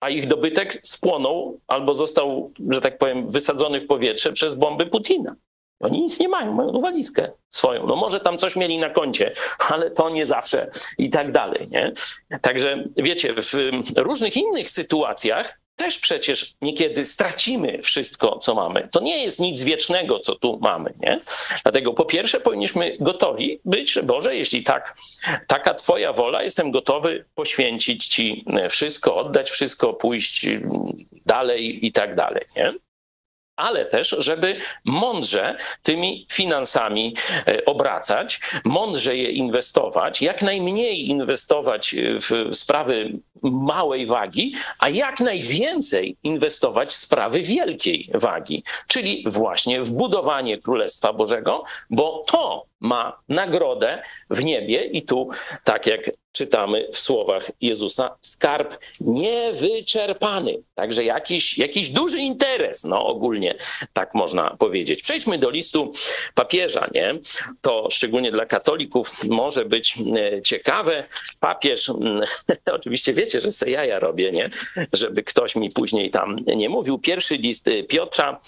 A ich dobytek spłonął albo został, że tak powiem, wysadzony w powietrze przez bomby Putina. Oni nic nie mają, mają walizkę swoją. No może tam coś mieli na koncie, ale to nie zawsze i tak dalej. Nie? Także wiecie, w różnych innych sytuacjach też przecież niekiedy stracimy wszystko, co mamy. To nie jest nic wiecznego, co tu mamy. Nie? Dlatego po pierwsze powinniśmy gotowi być, że Boże, jeśli tak, taka Twoja wola, jestem gotowy poświęcić Ci wszystko, oddać wszystko, pójść dalej i tak dalej. Nie? Ale też, żeby mądrze tymi finansami e, obracać, mądrze je inwestować, jak najmniej inwestować w sprawy małej wagi, a jak najwięcej inwestować w sprawy wielkiej wagi, czyli właśnie w budowanie Królestwa Bożego, bo to ma nagrodę w niebie i tu, tak jak czytamy w słowach Jezusa, skarb niewyczerpany. Także jakiś, jakiś duży interes, no ogólnie tak można powiedzieć. Przejdźmy do listu papieża, nie? To szczególnie dla katolików może być e, ciekawe. Papież, oczywiście wiecie, że se jaja robię, nie? Żeby ktoś mi później tam nie mówił. Pierwszy list Piotra,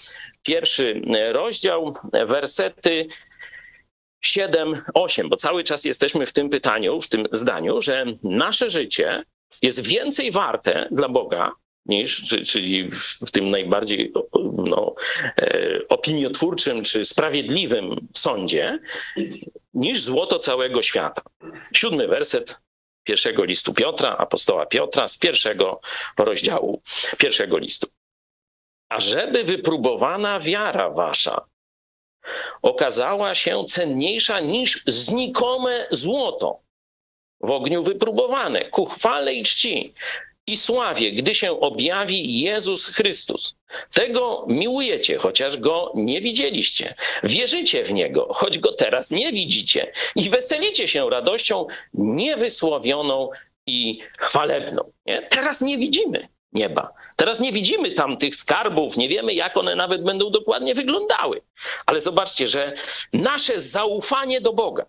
pierwszy rozdział, wersety 7, 8, bo cały czas jesteśmy w tym pytaniu, w tym zdaniu, że nasze życie jest więcej warte dla Boga niż, czyli w tym najbardziej no, e, opiniotwórczym czy sprawiedliwym sądzie, niż złoto całego świata. Siódmy werset pierwszego listu Piotra, apostoła Piotra, z pierwszego rozdziału pierwszego listu. A żeby wypróbowana wiara wasza okazała się cenniejsza niż znikome złoto, w ogniu wypróbowane, ku chwale i czci i sławie, gdy się objawi Jezus Chrystus. Tego miłujecie, chociaż go nie widzieliście. Wierzycie w niego, choć go teraz nie widzicie. I weselicie się radością niewysłowioną i chwalebną. Nie? Teraz nie widzimy nieba. Teraz nie widzimy tam tych skarbów, nie wiemy, jak one nawet będą dokładnie wyglądały. Ale zobaczcie, że nasze zaufanie do Boga,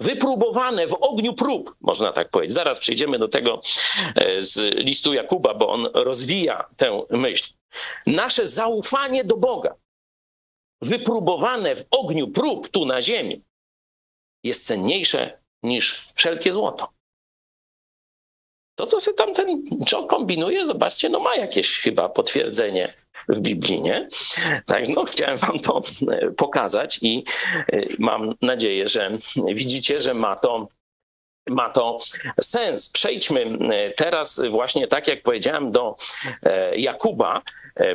wypróbowane w ogniu prób, można tak powiedzieć. Zaraz przejdziemy do tego e, z listu Jakuba, bo on rozwija tę myśl. Nasze zaufanie do Boga, wypróbowane w ogniu prób tu na ziemi, jest cenniejsze niż wszelkie złoto. To, co sobie tam ten Joe kombinuje, zobaczcie, no ma jakieś chyba potwierdzenie w Biblii, nie? Tak, no chciałem wam to e, pokazać i e, mam nadzieję, że widzicie, że ma to ma to sens. Przejdźmy e, teraz właśnie tak jak powiedziałem do Jakuba.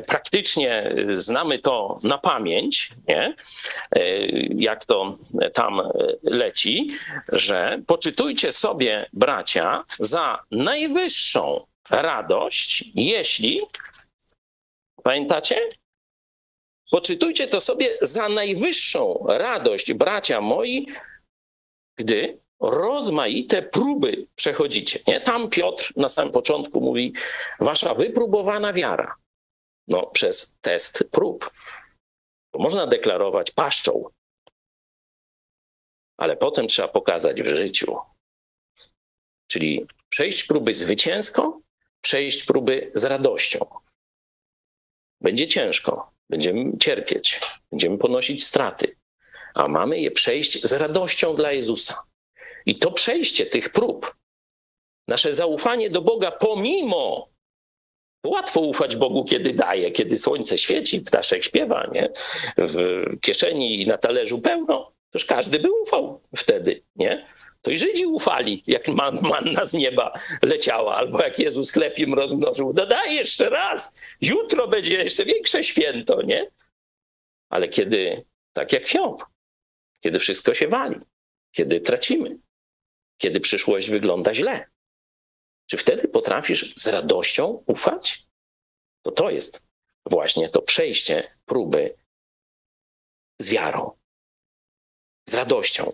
Praktycznie znamy to na pamięć, nie? jak to tam leci, że poczytujcie sobie, bracia, za najwyższą radość, jeśli Pamiętacie? Poczytujcie to sobie za najwyższą radość, bracia moi, gdy rozmaite próby przechodzicie. Nie? Tam Piotr na samym początku mówi, wasza wypróbowana wiara. No, przez test prób. To można deklarować paszczą, ale potem trzeba pokazać w życiu. Czyli przejść próby zwycięsko, przejść próby z radością. Będzie ciężko, będziemy cierpieć, będziemy ponosić straty, a mamy je przejść z radością dla Jezusa. I to przejście tych prób, nasze zaufanie do Boga, pomimo Łatwo ufać Bogu, kiedy daje, kiedy słońce świeci, ptaszek śpiewa, nie? W kieszeni i na talerzu pełno. Toż każdy by ufał wtedy, nie? To i Żydzi ufali, jak man, manna z nieba leciała, albo jak Jezus chleb im rozmnożył. Dodaj jeszcze raz, jutro będzie jeszcze większe święto, nie? Ale kiedy, tak jak Hiob, kiedy wszystko się wali, kiedy tracimy, kiedy przyszłość wygląda źle, czy wtedy potrafisz z radością ufać? To to jest właśnie to przejście próby z wiarą z radością.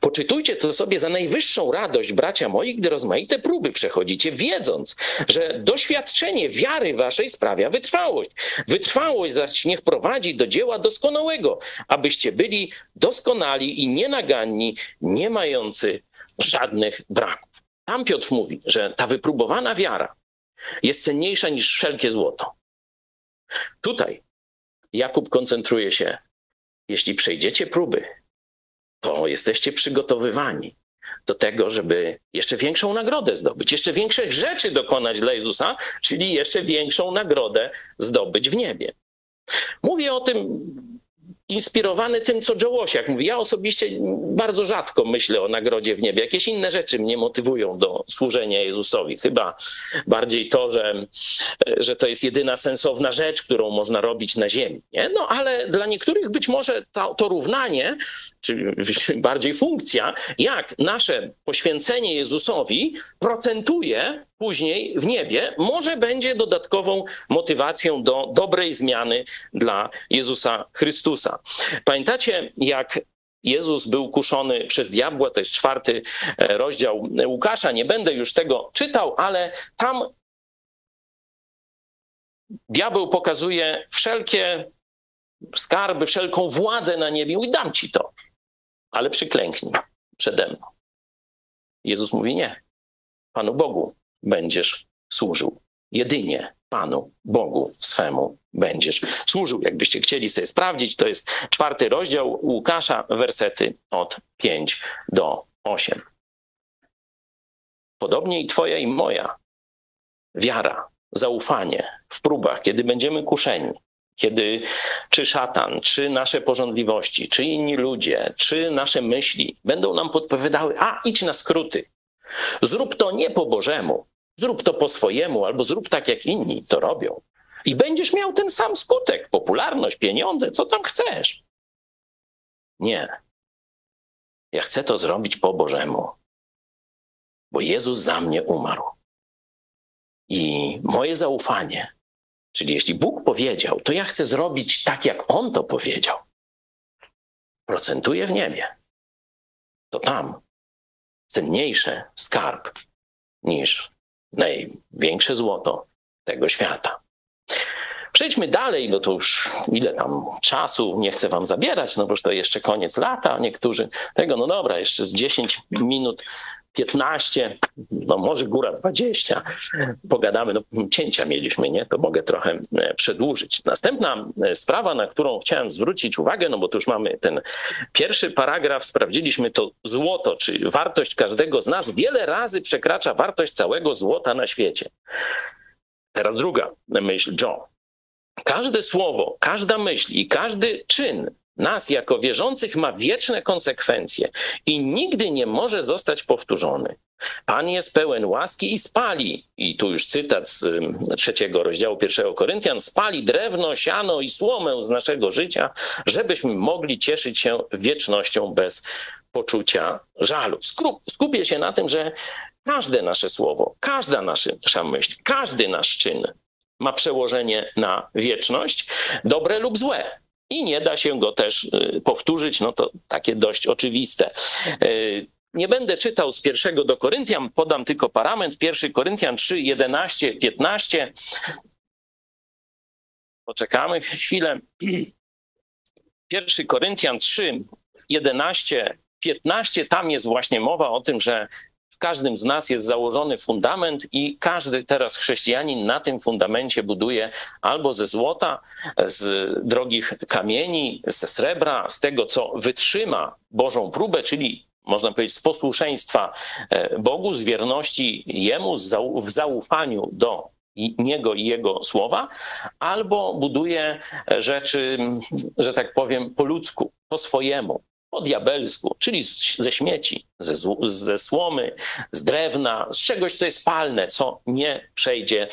Poczytujcie to sobie za najwyższą radość, bracia moi, gdy rozmaite próby przechodzicie, wiedząc, że doświadczenie wiary waszej sprawia wytrwałość. Wytrwałość zaś niech prowadzi do dzieła doskonałego, abyście byli doskonali i nienaganni, nie mający żadnych braków. Tam Piotr mówi, że ta wypróbowana wiara jest cenniejsza niż wszelkie złoto. Tutaj Jakub koncentruje się, jeśli przejdziecie próby, to jesteście przygotowywani do tego, żeby jeszcze większą nagrodę zdobyć, jeszcze większych rzeczy dokonać dla Jezusa, czyli jeszcze większą nagrodę zdobyć w niebie. Mówię o tym inspirowany tym, co Joe Osiak mówi. Ja osobiście bardzo rzadko myślę o nagrodzie w niebie. Jakieś inne rzeczy mnie motywują do służenia Jezusowi. Chyba bardziej to, że, że to jest jedyna sensowna rzecz, którą można robić na ziemi. Nie? No ale dla niektórych być może to, to równanie, czy bardziej funkcja, jak nasze poświęcenie Jezusowi procentuje później w niebie, może będzie dodatkową motywacją do dobrej zmiany dla Jezusa Chrystusa. Pamiętacie, jak Jezus był kuszony przez diabła, to jest czwarty e, rozdział Łukasza. Nie będę już tego czytał, ale tam diabeł pokazuje wszelkie skarby, wszelką władzę na niebie i dam ci to, ale przyklęknij przede mną. Jezus mówi nie. Panu Bogu będziesz służył. Jedynie Panu Bogu swemu będziesz służył. Jakbyście chcieli sobie sprawdzić, to jest czwarty rozdział Łukasza, wersety od 5 do 8. Podobnie i Twoja i moja wiara, zaufanie w próbach, kiedy będziemy kuszeni, kiedy czy szatan, czy nasze porządliwości, czy inni ludzie, czy nasze myśli będą nam podpowiadały, a idź na skróty. Zrób to nie po Bożemu, zrób to po swojemu, albo zrób tak, jak inni to robią. I będziesz miał ten sam skutek popularność, pieniądze, co tam chcesz. Nie. Ja chcę to zrobić po Bożemu, bo Jezus za mnie umarł. I moje zaufanie, czyli jeśli Bóg powiedział, to ja chcę zrobić tak, jak On to powiedział. Procentuje w niebie. To tam cenniejszy skarb niż największe złoto tego świata. Przejdźmy dalej, no to już ile tam czasu nie chcę wam zabierać, no bo to jeszcze koniec lata, niektórzy tego, no dobra, jeszcze z 10 minut 15, no może góra 20, pogadamy, no cięcia mieliśmy, nie? To mogę trochę e, przedłużyć. Następna e, sprawa, na którą chciałem zwrócić uwagę, no bo tu już mamy ten pierwszy paragraf, sprawdziliśmy to złoto, czy wartość każdego z nas wiele razy przekracza wartość całego złota na świecie. Teraz druga myśl, Joe. każde słowo, każda myśl i każdy czyn nas jako wierzących ma wieczne konsekwencje i nigdy nie może zostać powtórzony. Pan jest pełen łaski i spali, i tu już cytat z trzeciego rozdziału pierwszego Koryntian, spali drewno, siano i słomę z naszego życia, żebyśmy mogli cieszyć się wiecznością bez poczucia żalu. Skupię się na tym, że każde nasze słowo, każda nasza myśl, każdy nasz czyn ma przełożenie na wieczność, dobre lub złe. I nie da się go też y, powtórzyć, no to takie dość oczywiste. Y, nie będę czytał z pierwszego do Koryntian, podam tylko parament. Pierwszy Koryntian 3, 11, 15. Poczekamy chwilę. Pierwszy Koryntian 3, 11, 15. Tam jest właśnie mowa o tym, że każdym z nas jest założony fundament i każdy teraz chrześcijanin na tym fundamencie buduje albo ze złota, z drogich kamieni, ze srebra, z tego, co wytrzyma Bożą próbę, czyli można powiedzieć, z posłuszeństwa e, Bogu, z wierności Jemu, w zaufaniu do Niego i Jego słowa, albo buduje rzeczy, że tak powiem, po ludzku, po swojemu, po diabelsku, czyli ze śmieci, ze, ze słomy, z drewna, z czegoś, co jest palne, co nie przejdzie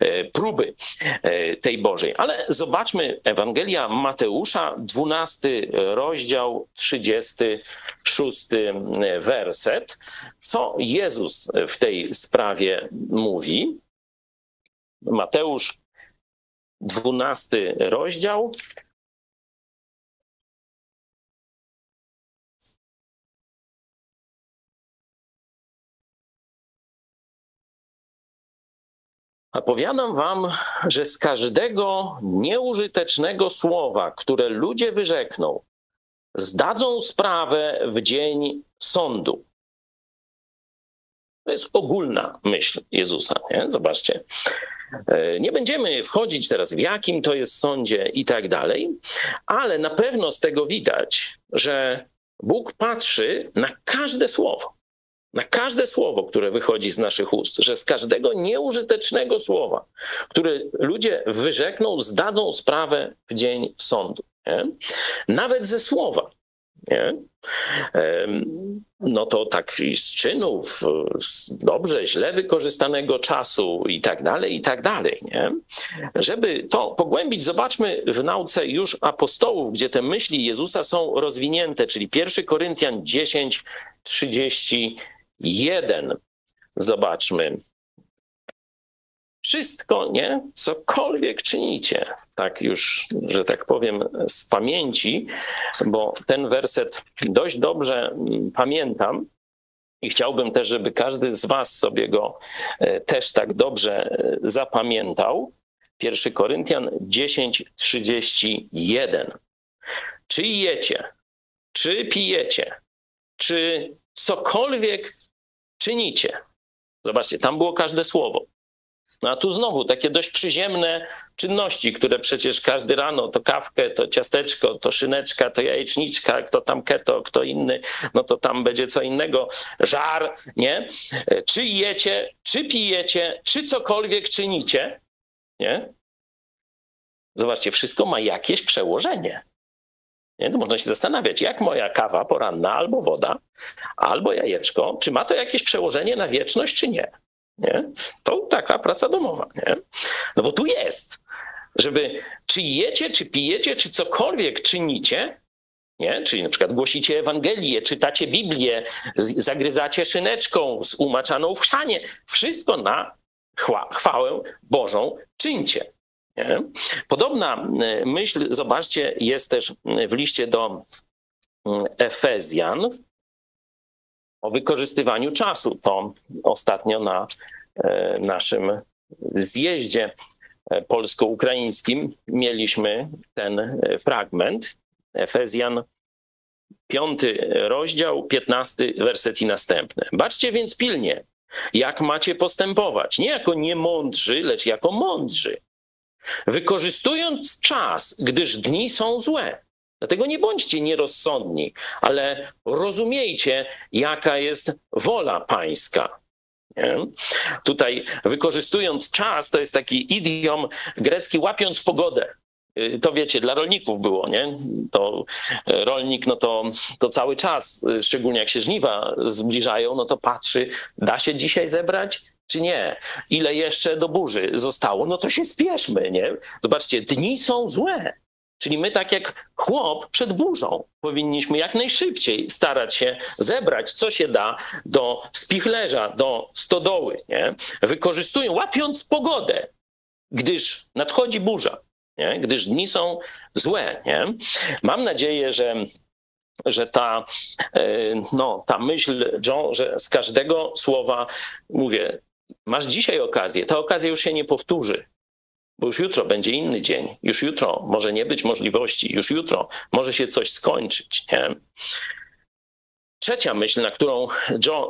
e, próby e, tej Bożej. Ale zobaczmy Ewangelia Mateusza, 12 rozdział, 36 werset. Co Jezus w tej sprawie mówi? Mateusz, 12 rozdział, A powiadam wam, że z każdego nieużytecznego słowa, które ludzie wyrzekną, zdadzą sprawę w dzień sądu. To jest ogólna myśl Jezusa. Nie? Zobaczcie. E, nie będziemy wchodzić teraz w jakim to jest sądzie i tak dalej, ale na pewno z tego widać, że Bóg patrzy na każde słowo na każde słowo, które wychodzi z naszych ust, że z każdego nieużytecznego słowa, które ludzie wyrzekną, zdadzą sprawę w dzień sądu. Nie? Nawet ze słowa. Nie? No to tak z czynów, z dobrze, źle wykorzystanego czasu i tak dalej, i tak dalej. Nie? Żeby to pogłębić, zobaczmy w nauce już apostołów, gdzie te myśli Jezusa są rozwinięte, czyli 1 Koryntian 10, 30 jeden. Zobaczmy. Wszystko, nie? Cokolwiek czynicie, tak już, że tak powiem, z pamięci, bo ten werset dość dobrze mm, pamiętam i chciałbym też, żeby każdy z Was sobie go e, też tak dobrze e, zapamiętał. 1 Koryntian 10:31. Czy jecie, czy pijecie, czy cokolwiek czynicie. Zobaczcie, tam było każde słowo. No a tu znowu takie dość przyziemne czynności, które przecież każdy rano to kawkę, to ciasteczko, to szyneczka, to jajeczniczka, kto tam keto, kto inny, no to tam będzie co innego, żar, nie? Czy jecie, czy pijecie, czy cokolwiek czynicie, nie? Zobaczcie, wszystko ma jakieś przełożenie. Nie? To można się zastanawiać, jak moja kawa poranna, albo woda, albo jajeczko, czy ma to jakieś przełożenie na wieczność, czy nie. nie? To taka praca domowa. Nie? No bo tu jest, żeby czy jecie, czy pijecie, czy cokolwiek czynicie, nie? Czyli na przykład głosicie Ewangelię, czytacie Biblię, zagryzacie szyneczką z umaczaną w chrzanie. Wszystko na chwałę Bożą czyńcie. Nie? Podobna e, myśl, zobaczcie, jest też w liście do mm, Efezjan o wykorzystywaniu czasu. To ostatnio na naszym zjeździe polsko-ukraińskim mieliśmy ten fragment. Efezjan, piąty rozdział, piętnasty werset i następny. Baczcie więc pilnie, jak macie postępować. Nie jako niemądrzy, lecz jako mądrzy wykorzystując czas, gdyż dni są złe. Dlatego nie bądźcie nierozsądni, ale rozumiejcie, jaka jest wola Pańska. Nie? Tutaj wykorzystując czas, to jest taki idiom grecki, łapiąc pogodę. Y, to wiecie, dla rolników było, nie? To y, rolnik, no to, to cały czas, y, szczególnie jak się żniwa zbliżają, no to patrzy, da się dzisiaj zebrać, czy nie? Ile jeszcze do burzy zostało? No to się spieszmy, nie? Zobaczcie, dni są złe. Czyli my, tak jak chłop przed burzą, powinniśmy jak najszybciej starać się zebrać, co się da do spichlerza, do stodoły, nie? Wykorzystują, łapiąc pogodę, gdyż nadchodzi burza nie? gdyż dni są złe. Nie? Mam nadzieję, że że ta, e, no, ta myśl, John, że z każdego słowa mówię, masz dzisiaj okazję, ta okazja już się nie powtórzy, bo już jutro będzie inny dzień, już jutro może nie być możliwości, już jutro może się coś skończyć. Nie? Trzecia myśl, na którą,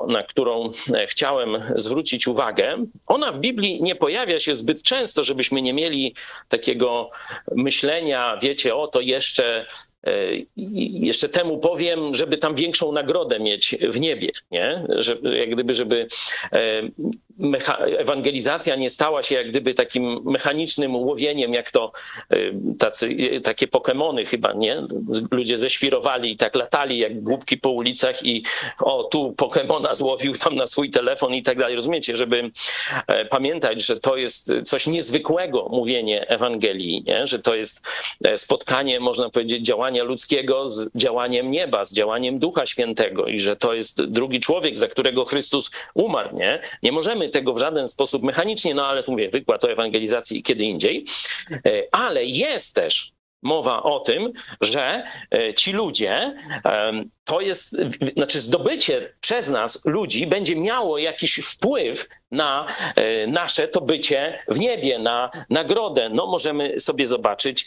na którą e, chciałem zwrócić uwagę, ona w Biblii nie pojawia się zbyt często, żebyśmy nie mieli takiego myślenia, wiecie, o to jeszcze E, jeszcze temu powiem, żeby tam większą nagrodę mieć w niebie, nie? Żeby, jak gdyby, żeby e, ewangelizacja nie stała się jak gdyby takim mechanicznym łowieniem, jak to e, tacy, takie Pokemony chyba, nie? Ludzie ześwirowali i tak latali jak głupki po ulicach i o, tu Pokemona złowił tam na swój telefon i tak dalej. Rozumiecie, żeby pamiętać, że to jest coś niezwykłego mówienie Ewangelii, nie? Że to jest spotkanie, można powiedzieć, działania działania ludzkiego z działaniem nieba, z działaniem Ducha Świętego i że to jest drugi człowiek, za którego Chrystus umarł, nie? Nie możemy tego w żaden sposób mechanicznie, no ale tu mówię, wykład o ewangelizacji kiedy indziej, e, ale jest też mowa o tym, że e, ci ludzie, to jest, znaczy zdobycie przez nas ludzi będzie miało jakiś wpływ na e, nasze to bycie w niebie, na nagrodę. No możemy sobie zobaczyć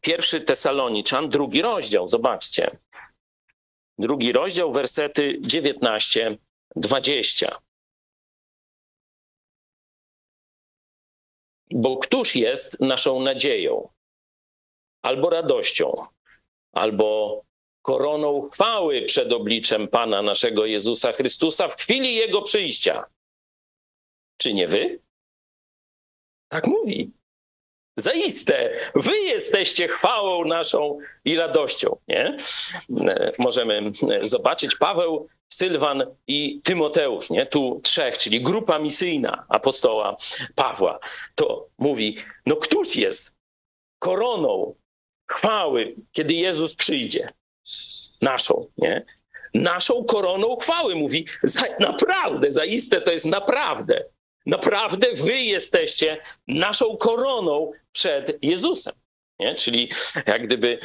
pierwszy Tesaloniczan, drugi rozdział, zobaczcie. Drugi rozdział, wersety 19, 20. Bo któż jest naszą nadzieją? albo radością, albo koroną chwały przed obliczem Pana naszego Jezusa Chrystusa w chwili Jego przyjścia. Czy nie wy? Tak mówi. Zaiste, wy jesteście chwałą naszą i radością. Nie? Możemy zobaczyć Paweł, Sylwan i Tymoteusz, nie? tu trzech, czyli grupa misyjna apostoła Pawła. To mówi, no któż jest koroną chwały, kiedy Jezus przyjdzie. Naszą, nie? Naszą koroną chwały, mówi, za, naprawdę, zaiste to jest naprawdę. Naprawdę wy jesteście naszą koroną przed Jezusem. Nie? Czyli jak gdyby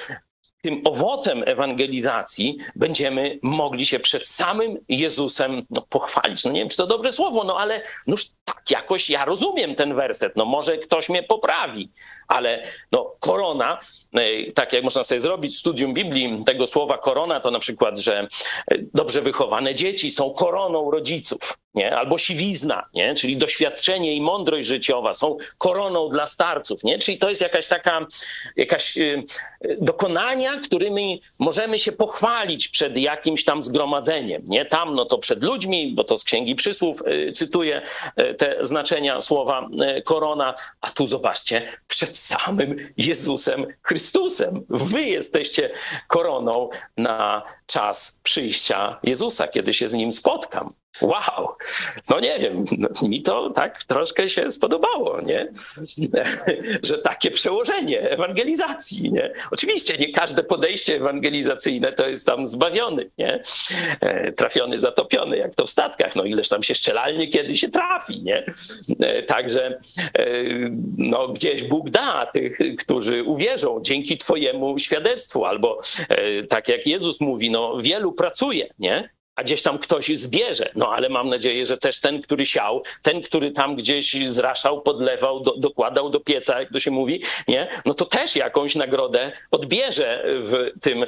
tym owocem ewangelizacji będziemy mogli się przed samym Jezusem no, pochwalić. No nie wiem, czy to dobre słowo, no ale noż tak jakoś ja rozumiem ten werset. No może ktoś mnie poprawi, ale no, korona, e, tak jak można sobie zrobić studium Biblii tego słowa korona, to na przykład, że e, dobrze wychowane dzieci są koroną rodziców, nie? albo siwizna, nie? czyli doświadczenie i mądrość życiowa są koroną dla starców, nie? czyli to jest jakaś taka, jakaś e, dokonania, którymi możemy się pochwalić przed jakimś tam zgromadzeniem, nie? Tam, no to przed ludźmi, bo to z Księgi Przysłów cytuję te znaczenia słowa korona, a tu zobaczcie, przed samym Jezusem Chrystusem. Wy jesteście koroną na czas przyjścia Jezusa, kiedy się z nim spotkam. Wow, no nie wiem, no, mi to tak troszkę się spodobało, nie? Że takie przełożenie ewangelizacji, nie? Oczywiście nie każde podejście ewangelizacyjne to jest tam zbawiony, nie? E, trafiony, zatopiony, jak to w statkach, no ileż tam się szczelalnie kiedy się trafi, nie? E, także e, no gdzieś Bóg da tych, którzy uwierzą dzięki twojemu świadectwu, albo tak jak Jezus mówi, no wielu pracuje, nie? A gdzieś tam ktoś zbierze. No ale mam nadzieję, że też ten, który siał, ten, który tam gdzieś zraszał, podlewał, do, dokładał do pieca, jak to się mówi, nie? No to też jakąś nagrodę odbierze w tym, e,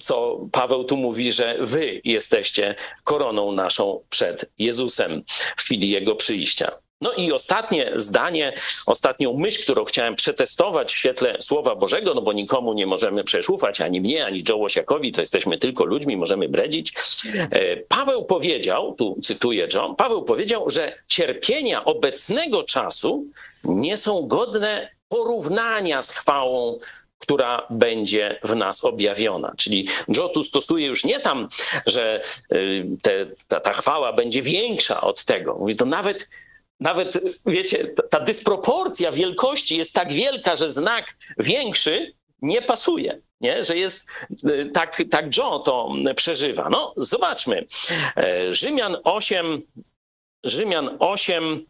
co Paweł tu mówi, że wy jesteście koroną naszą przed Jezusem w chwili Jego przyjścia. No i ostatnie zdanie, ostatnią myśl, którą chciałem przetestować w świetle Słowa Bożego, no bo nikomu nie możemy przecież ufać, ani mnie, ani Joe Łosiakowi, to jesteśmy tylko ludźmi, możemy bredzić. E, Paweł powiedział, tu cytuję John, Paweł powiedział, że cierpienia obecnego czasu nie są godne porównania z chwałą, która będzie w nas objawiona. Czyli Joe tu stosuje już nie tam, że y, te, ta, ta chwała będzie większa od tego. Mówi, to nawet nawet, wiecie, ta, dysproporcja wielkości jest tak wielka, że znak większy nie pasuje, nie? że jest y, tak, tak Joe to przeżywa. No, zobaczmy. E, Rzymian 8, Rzymian 8,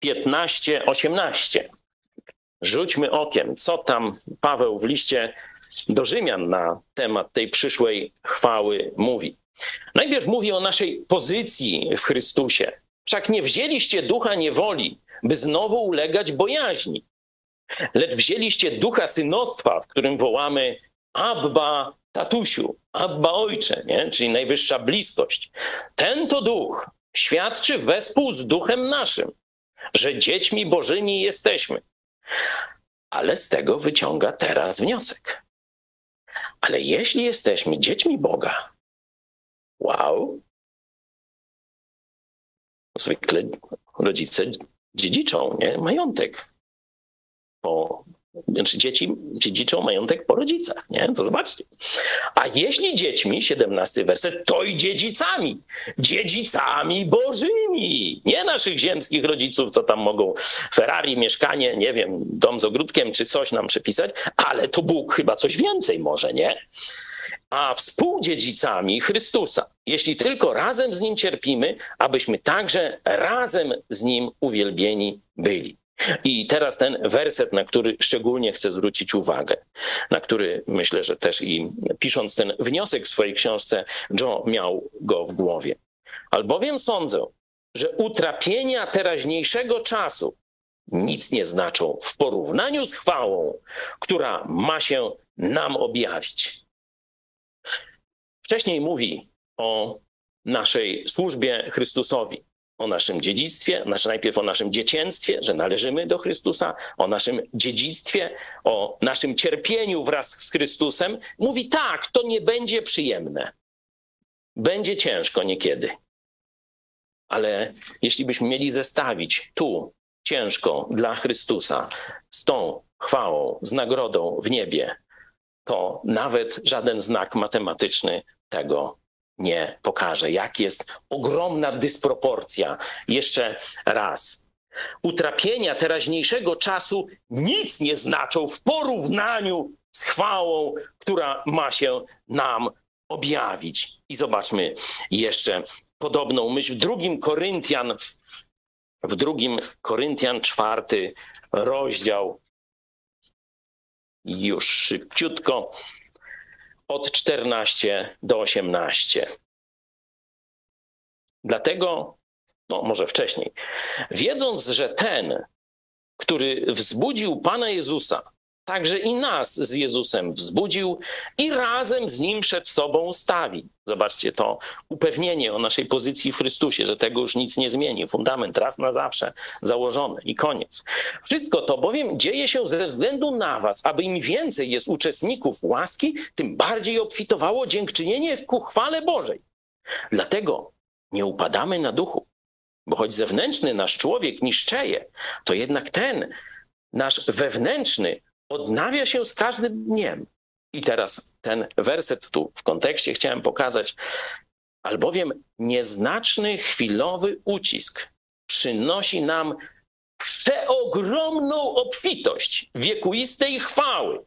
15, 18. Rzućmy okiem, co tam Paweł w liście do Rzymian na temat tej przyszłej chwały mówi. Najpierw mówi o naszej pozycji w Chrystusie. Wszak nie wzięliście ducha niewoli, by znowu ulegać bojaźni, lecz wzięliście ducha synostwa, w którym wołamy Abba tatusiu, Abba ojcze, nie? czyli najwyższa bliskość. Ten to duch świadczy wespół z duchem naszym, że dziećmi bożymi jesteśmy. Ale z tego wyciąga teraz wniosek. Ale jeśli jesteśmy dziećmi Boga, wow, zwykle rodzice dziedziczą nie? majątek po znaczy dzieci dziedziczą majątek po rodzicach, nie? To zobaczcie. A jeśli dziećmi, 17 werset, to i dziedzicami. Dziedzicami bożymi. Nie naszych ziemskich rodziców, co tam mogą Ferrari, mieszkanie, nie wiem, dom z ogródkiem czy coś nam przepisać, ale to Bóg chyba coś więcej może, nie? A współdziedzicami Chrystusa, jeśli tylko razem z Nim cierpimy, abyśmy także razem z Nim uwielbieni byli. I teraz ten werset, na który szczególnie chcę zwrócić uwagę, na który myślę, że też i pisząc ten wniosek w swojej książce, Joe miał go w głowie. Albowiem sądzę, że utrapienia teraźniejszego czasu nic nie znaczą w porównaniu z chwałą, która ma się nam objawić. Wcześniej mówi o naszej służbie Chrystusowi, o naszym dziedzictwie, znaczy najpierw o naszym dziecięctwie, że należymy do Chrystusa, o naszym dziedzictwie, o naszym cierpieniu wraz z Chrystusem. Mówi tak, to nie będzie przyjemne. Będzie ciężko niekiedy. Ale jeśli byśmy mieli zestawić tu ciężko dla Chrystusa z tą chwałą, z nagrodą w niebie, to nawet żaden znak matematyczny tego nie pokaże. Jak jest ogromna dysproporcja. Jeszcze raz. Utrapienia teraźniejszego czasu nic nie znaczą w porównaniu z chwałą, która ma się nam objawić. I zobaczmy jeszcze podobną myśl w drugim Koryntian, w drugim Koryntian czwarty rozdział. Już szybciutko od 14 do 18. Dlatego, no może wcześniej, wiedząc, że ten, który wzbudził Pana Jezusa, także i nas z Jezusem wzbudził i razem z Nim przed sobą stawi. Zobaczcie to upewnienie o naszej pozycji w Chrystusie, że tego już nic nie zmieni. Fundament raz na zawsze założony i koniec. Wszystko to bowiem dzieje się ze względu na Was, aby im więcej jest uczestników łaski, tym bardziej obfitowało dziękczynienie ku chwale Bożej. Dlatego nie upadamy na duchu, bo choć zewnętrzny nasz człowiek niszczeje, to jednak ten nasz wewnętrzny odnawia się z każdym dniem. I teraz ten werset tu w kontekście chciałem pokazać, albowiem nieznaczny chwilowy ucisk przynosi nam przeogromną obfitość wiekuistej chwały.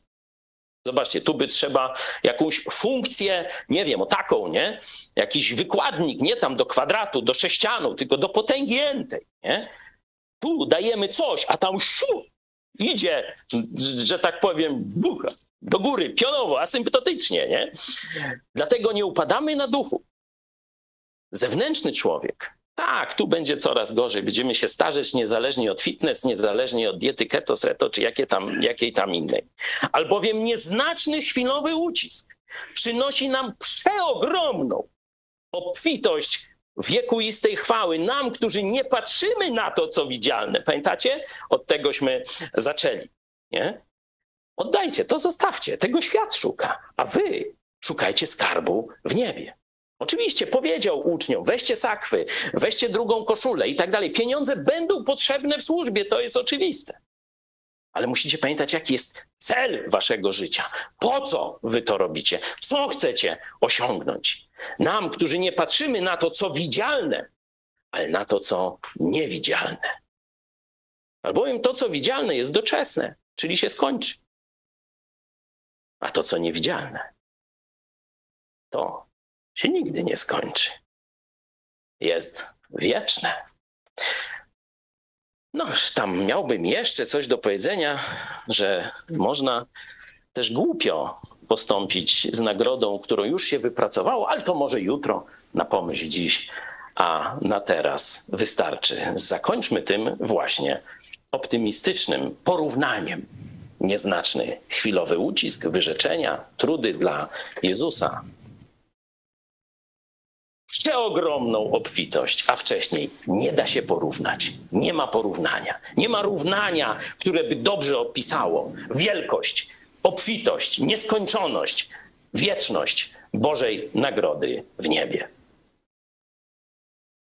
Zobaczcie, tu by trzeba jakąś funkcję, nie wiem, o taką, nie? Jakiś wykładnik, nie tam do kwadratu, do sześcianu, tylko do potęgi entej, nie? Tu dajemy coś, a tam szu, idzie, że tak powiem, bucha, do góry, pionowo, asymptotycznie, nie? Dlatego nie upadamy na duchu. Zewnętrzny człowiek, tak, tu będzie coraz gorzej. Będziemy się starzeć niezależnie od fitness, niezależnie od diety keto, reto, czy jakie tam, jakiej tam innej. Albowiem nieznaczny chwilowy ucisk przynosi nam przeogromną obfitość wiekuistej chwały nam, którzy nie patrzymy na to, co widzialne. Pamiętacie? Od tegośmy zaczęli. Nie? Oddajcie, to zostawcie, tego świat szuka, a wy szukajcie skarbu w niebie. Oczywiście powiedział uczniom, weźcie sakwy, weźcie drugą koszulę i tak dalej. Pieniądze będą potrzebne w służbie, to jest oczywiste. Ale musicie pamiętać, jaki jest cel waszego życia. Po co wy to robicie? Co chcecie osiągnąć? Nam, którzy nie patrzymy na to, co widzialne, ale na to, co niewidzialne. Albowiem to, co widzialne, jest doczesne, czyli się skończy. A to, co niewidzialne, to się nigdy nie skończy. Jest wieczne. No, tam miałbym jeszcze coś do powiedzenia, że można też głupio postąpić z nagrodą, którą już się wypracowało, ale to może jutro, na pomyśl dziś, a na teraz wystarczy. Zakończmy tym właśnie optymistycznym porównaniem. Nieznaczny chwilowy ucisk, wyrzeczenia, trudy dla Jezusa, przeogromną obfitość, a wcześniej nie da się porównać. Nie ma porównania. Nie ma równania, które by dobrze opisało wielkość, obfitość, nieskończoność, wieczność Bożej nagrody w niebie.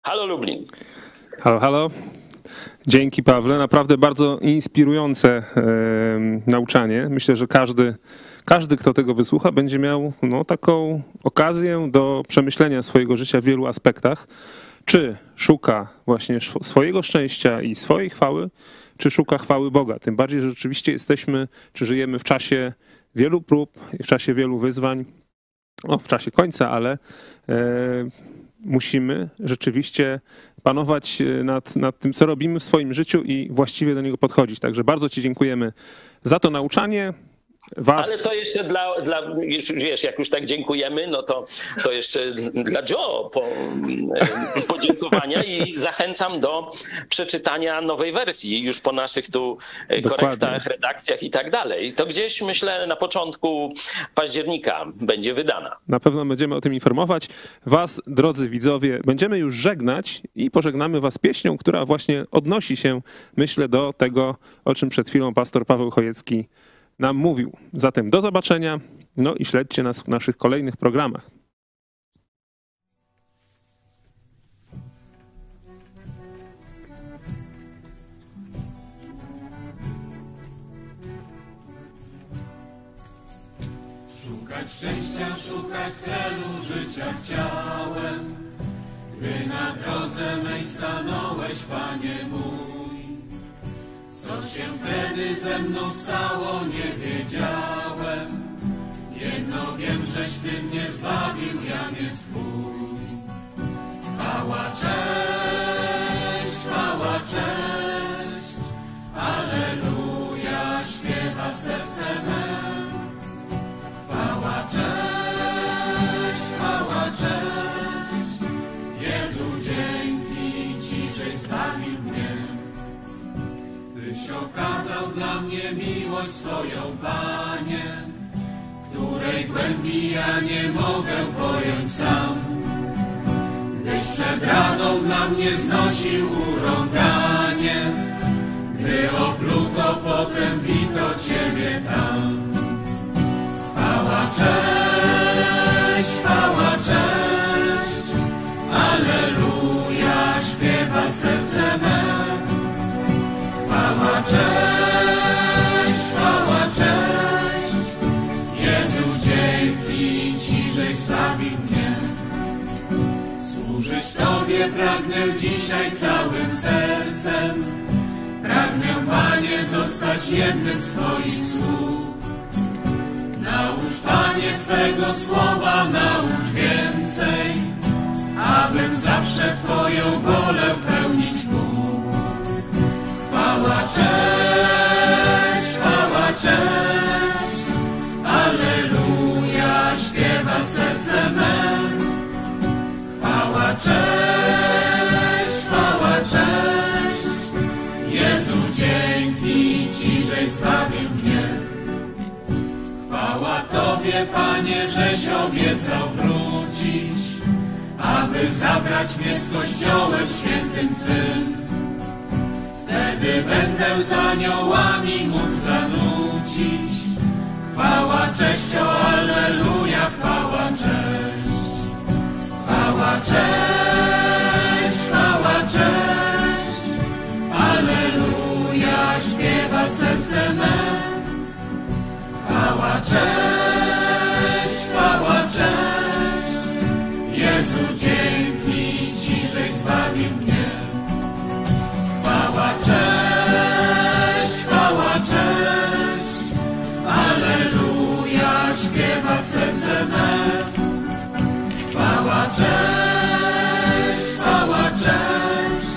Halo Lublin. Halo, halo. Dzięki Pawle, naprawdę bardzo inspirujące e, nauczanie. Myślę, że każdy każdy, kto tego wysłucha, będzie miał no, taką okazję do przemyślenia swojego życia w wielu aspektach. Czy szuka właśnie swojego szczęścia i swojej chwały, czy szuka chwały Boga? Tym bardziej, że rzeczywiście jesteśmy, czy żyjemy w czasie wielu prób, w czasie wielu wyzwań, no, w czasie końca, ale e, musimy rzeczywiście panować e, nad, nad tym, co robimy w swoim życiu i właściwie do niego podchodzić. Także bardzo Ci dziękujemy za to nauczanie. Was... Ale to jeszcze dla, dla, wiesz, jak już tak dziękujemy, no to, to jeszcze dla Joe po, e, podziękowania i zachęcam do przeczytania nowej wersji już po naszych tu e, Dokładnie. korektach, redakcjach i tak dalej. To gdzieś myślę na początku października będzie wydana. Na pewno będziemy o tym informować. Was, drodzy widzowie, będziemy już żegnać i pożegnamy was pieśnią, która właśnie odnosi się, myślę, do tego, o czym przed chwilą pastor Paweł Chojecki nam mówił. Zatem do zobaczenia, no i śledźcie nas w naszych kolejnych programach. Szukać szczęścia, szukać celu życia chciałem, gdy na drodze mej stanąłeś, Panie mój. Co się wtedy ze mną stało, nie wiedziałem. Jedno wiem, żeś Ty mnie zbawił, ja nie Twój. Chwała, cześć, chwała, cześć, Aleluja, śpiewa serce me. Tyś okazał dla mnie miłość swoją, Panie, której głębi ja nie mogę pojąć sam. Gdyś przed radą dla mnie znosił urąganie, gdy opluto potem bito Ciebie tam. Chwała, cześć, chwała, cześć, Aleluja, śpiewa serce me. Cześć, chwała, cześć. Jezu, dzięki Ci, żeś zbawił mnie. Służyć Tobie pragnę dzisiaj całym sercem. Pragnę, Panie, zostać jednym z Twoich słów. Naucz, Panie, Twego słowa, naucz więcej, abym zawsze Twoją wolę pełnić mógł. Chwała, cześć, chwała, cześć, Alleluja, śpiewa serce me. Chwała, cześć, chwała, cześć, Jezu, dzięki Ci, żeś zbawił mnie. Chwała Tobie, Panie, żeś obiecał wrócić, aby by zabrać mnie z Kościołem świętym Twym. Wtedy będę z aniołami mógł zanucić. Chwała, cześć, o Alleluja, chwała, cześć. Chwała, cześć, chwała, cześć. Alleluja, śpiewa serce me. Chwała, cześć, chwała, cześć. Jezu, dzięki Ci, żeś zbawił mnie. Serce me. Chwała, cześć, chwała, cześć.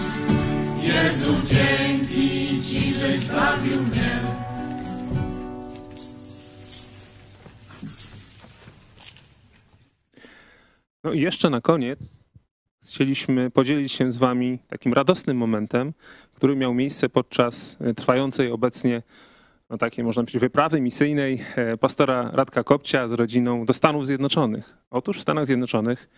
Jezu, dzięki Ci, żeś zbawił mnie. No i jeszcze na koniec chcieliśmy podzielić się z Wami takim radosnym momentem, który miał miejsce podczas e, trwającej obecnie no takiej, można powiedzieć, wyprawy misyjnej e, pastora Radka Kopcia z rodziną do Stanów Zjednoczonych. Otóż w Stanach Zjednoczonych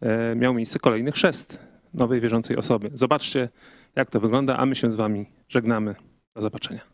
e, miał miejsce kolejny chrzest nowej wierzącej osoby. Zobaczcie, jak to wygląda, a my się z Wami żegnamy. Do zobaczenia.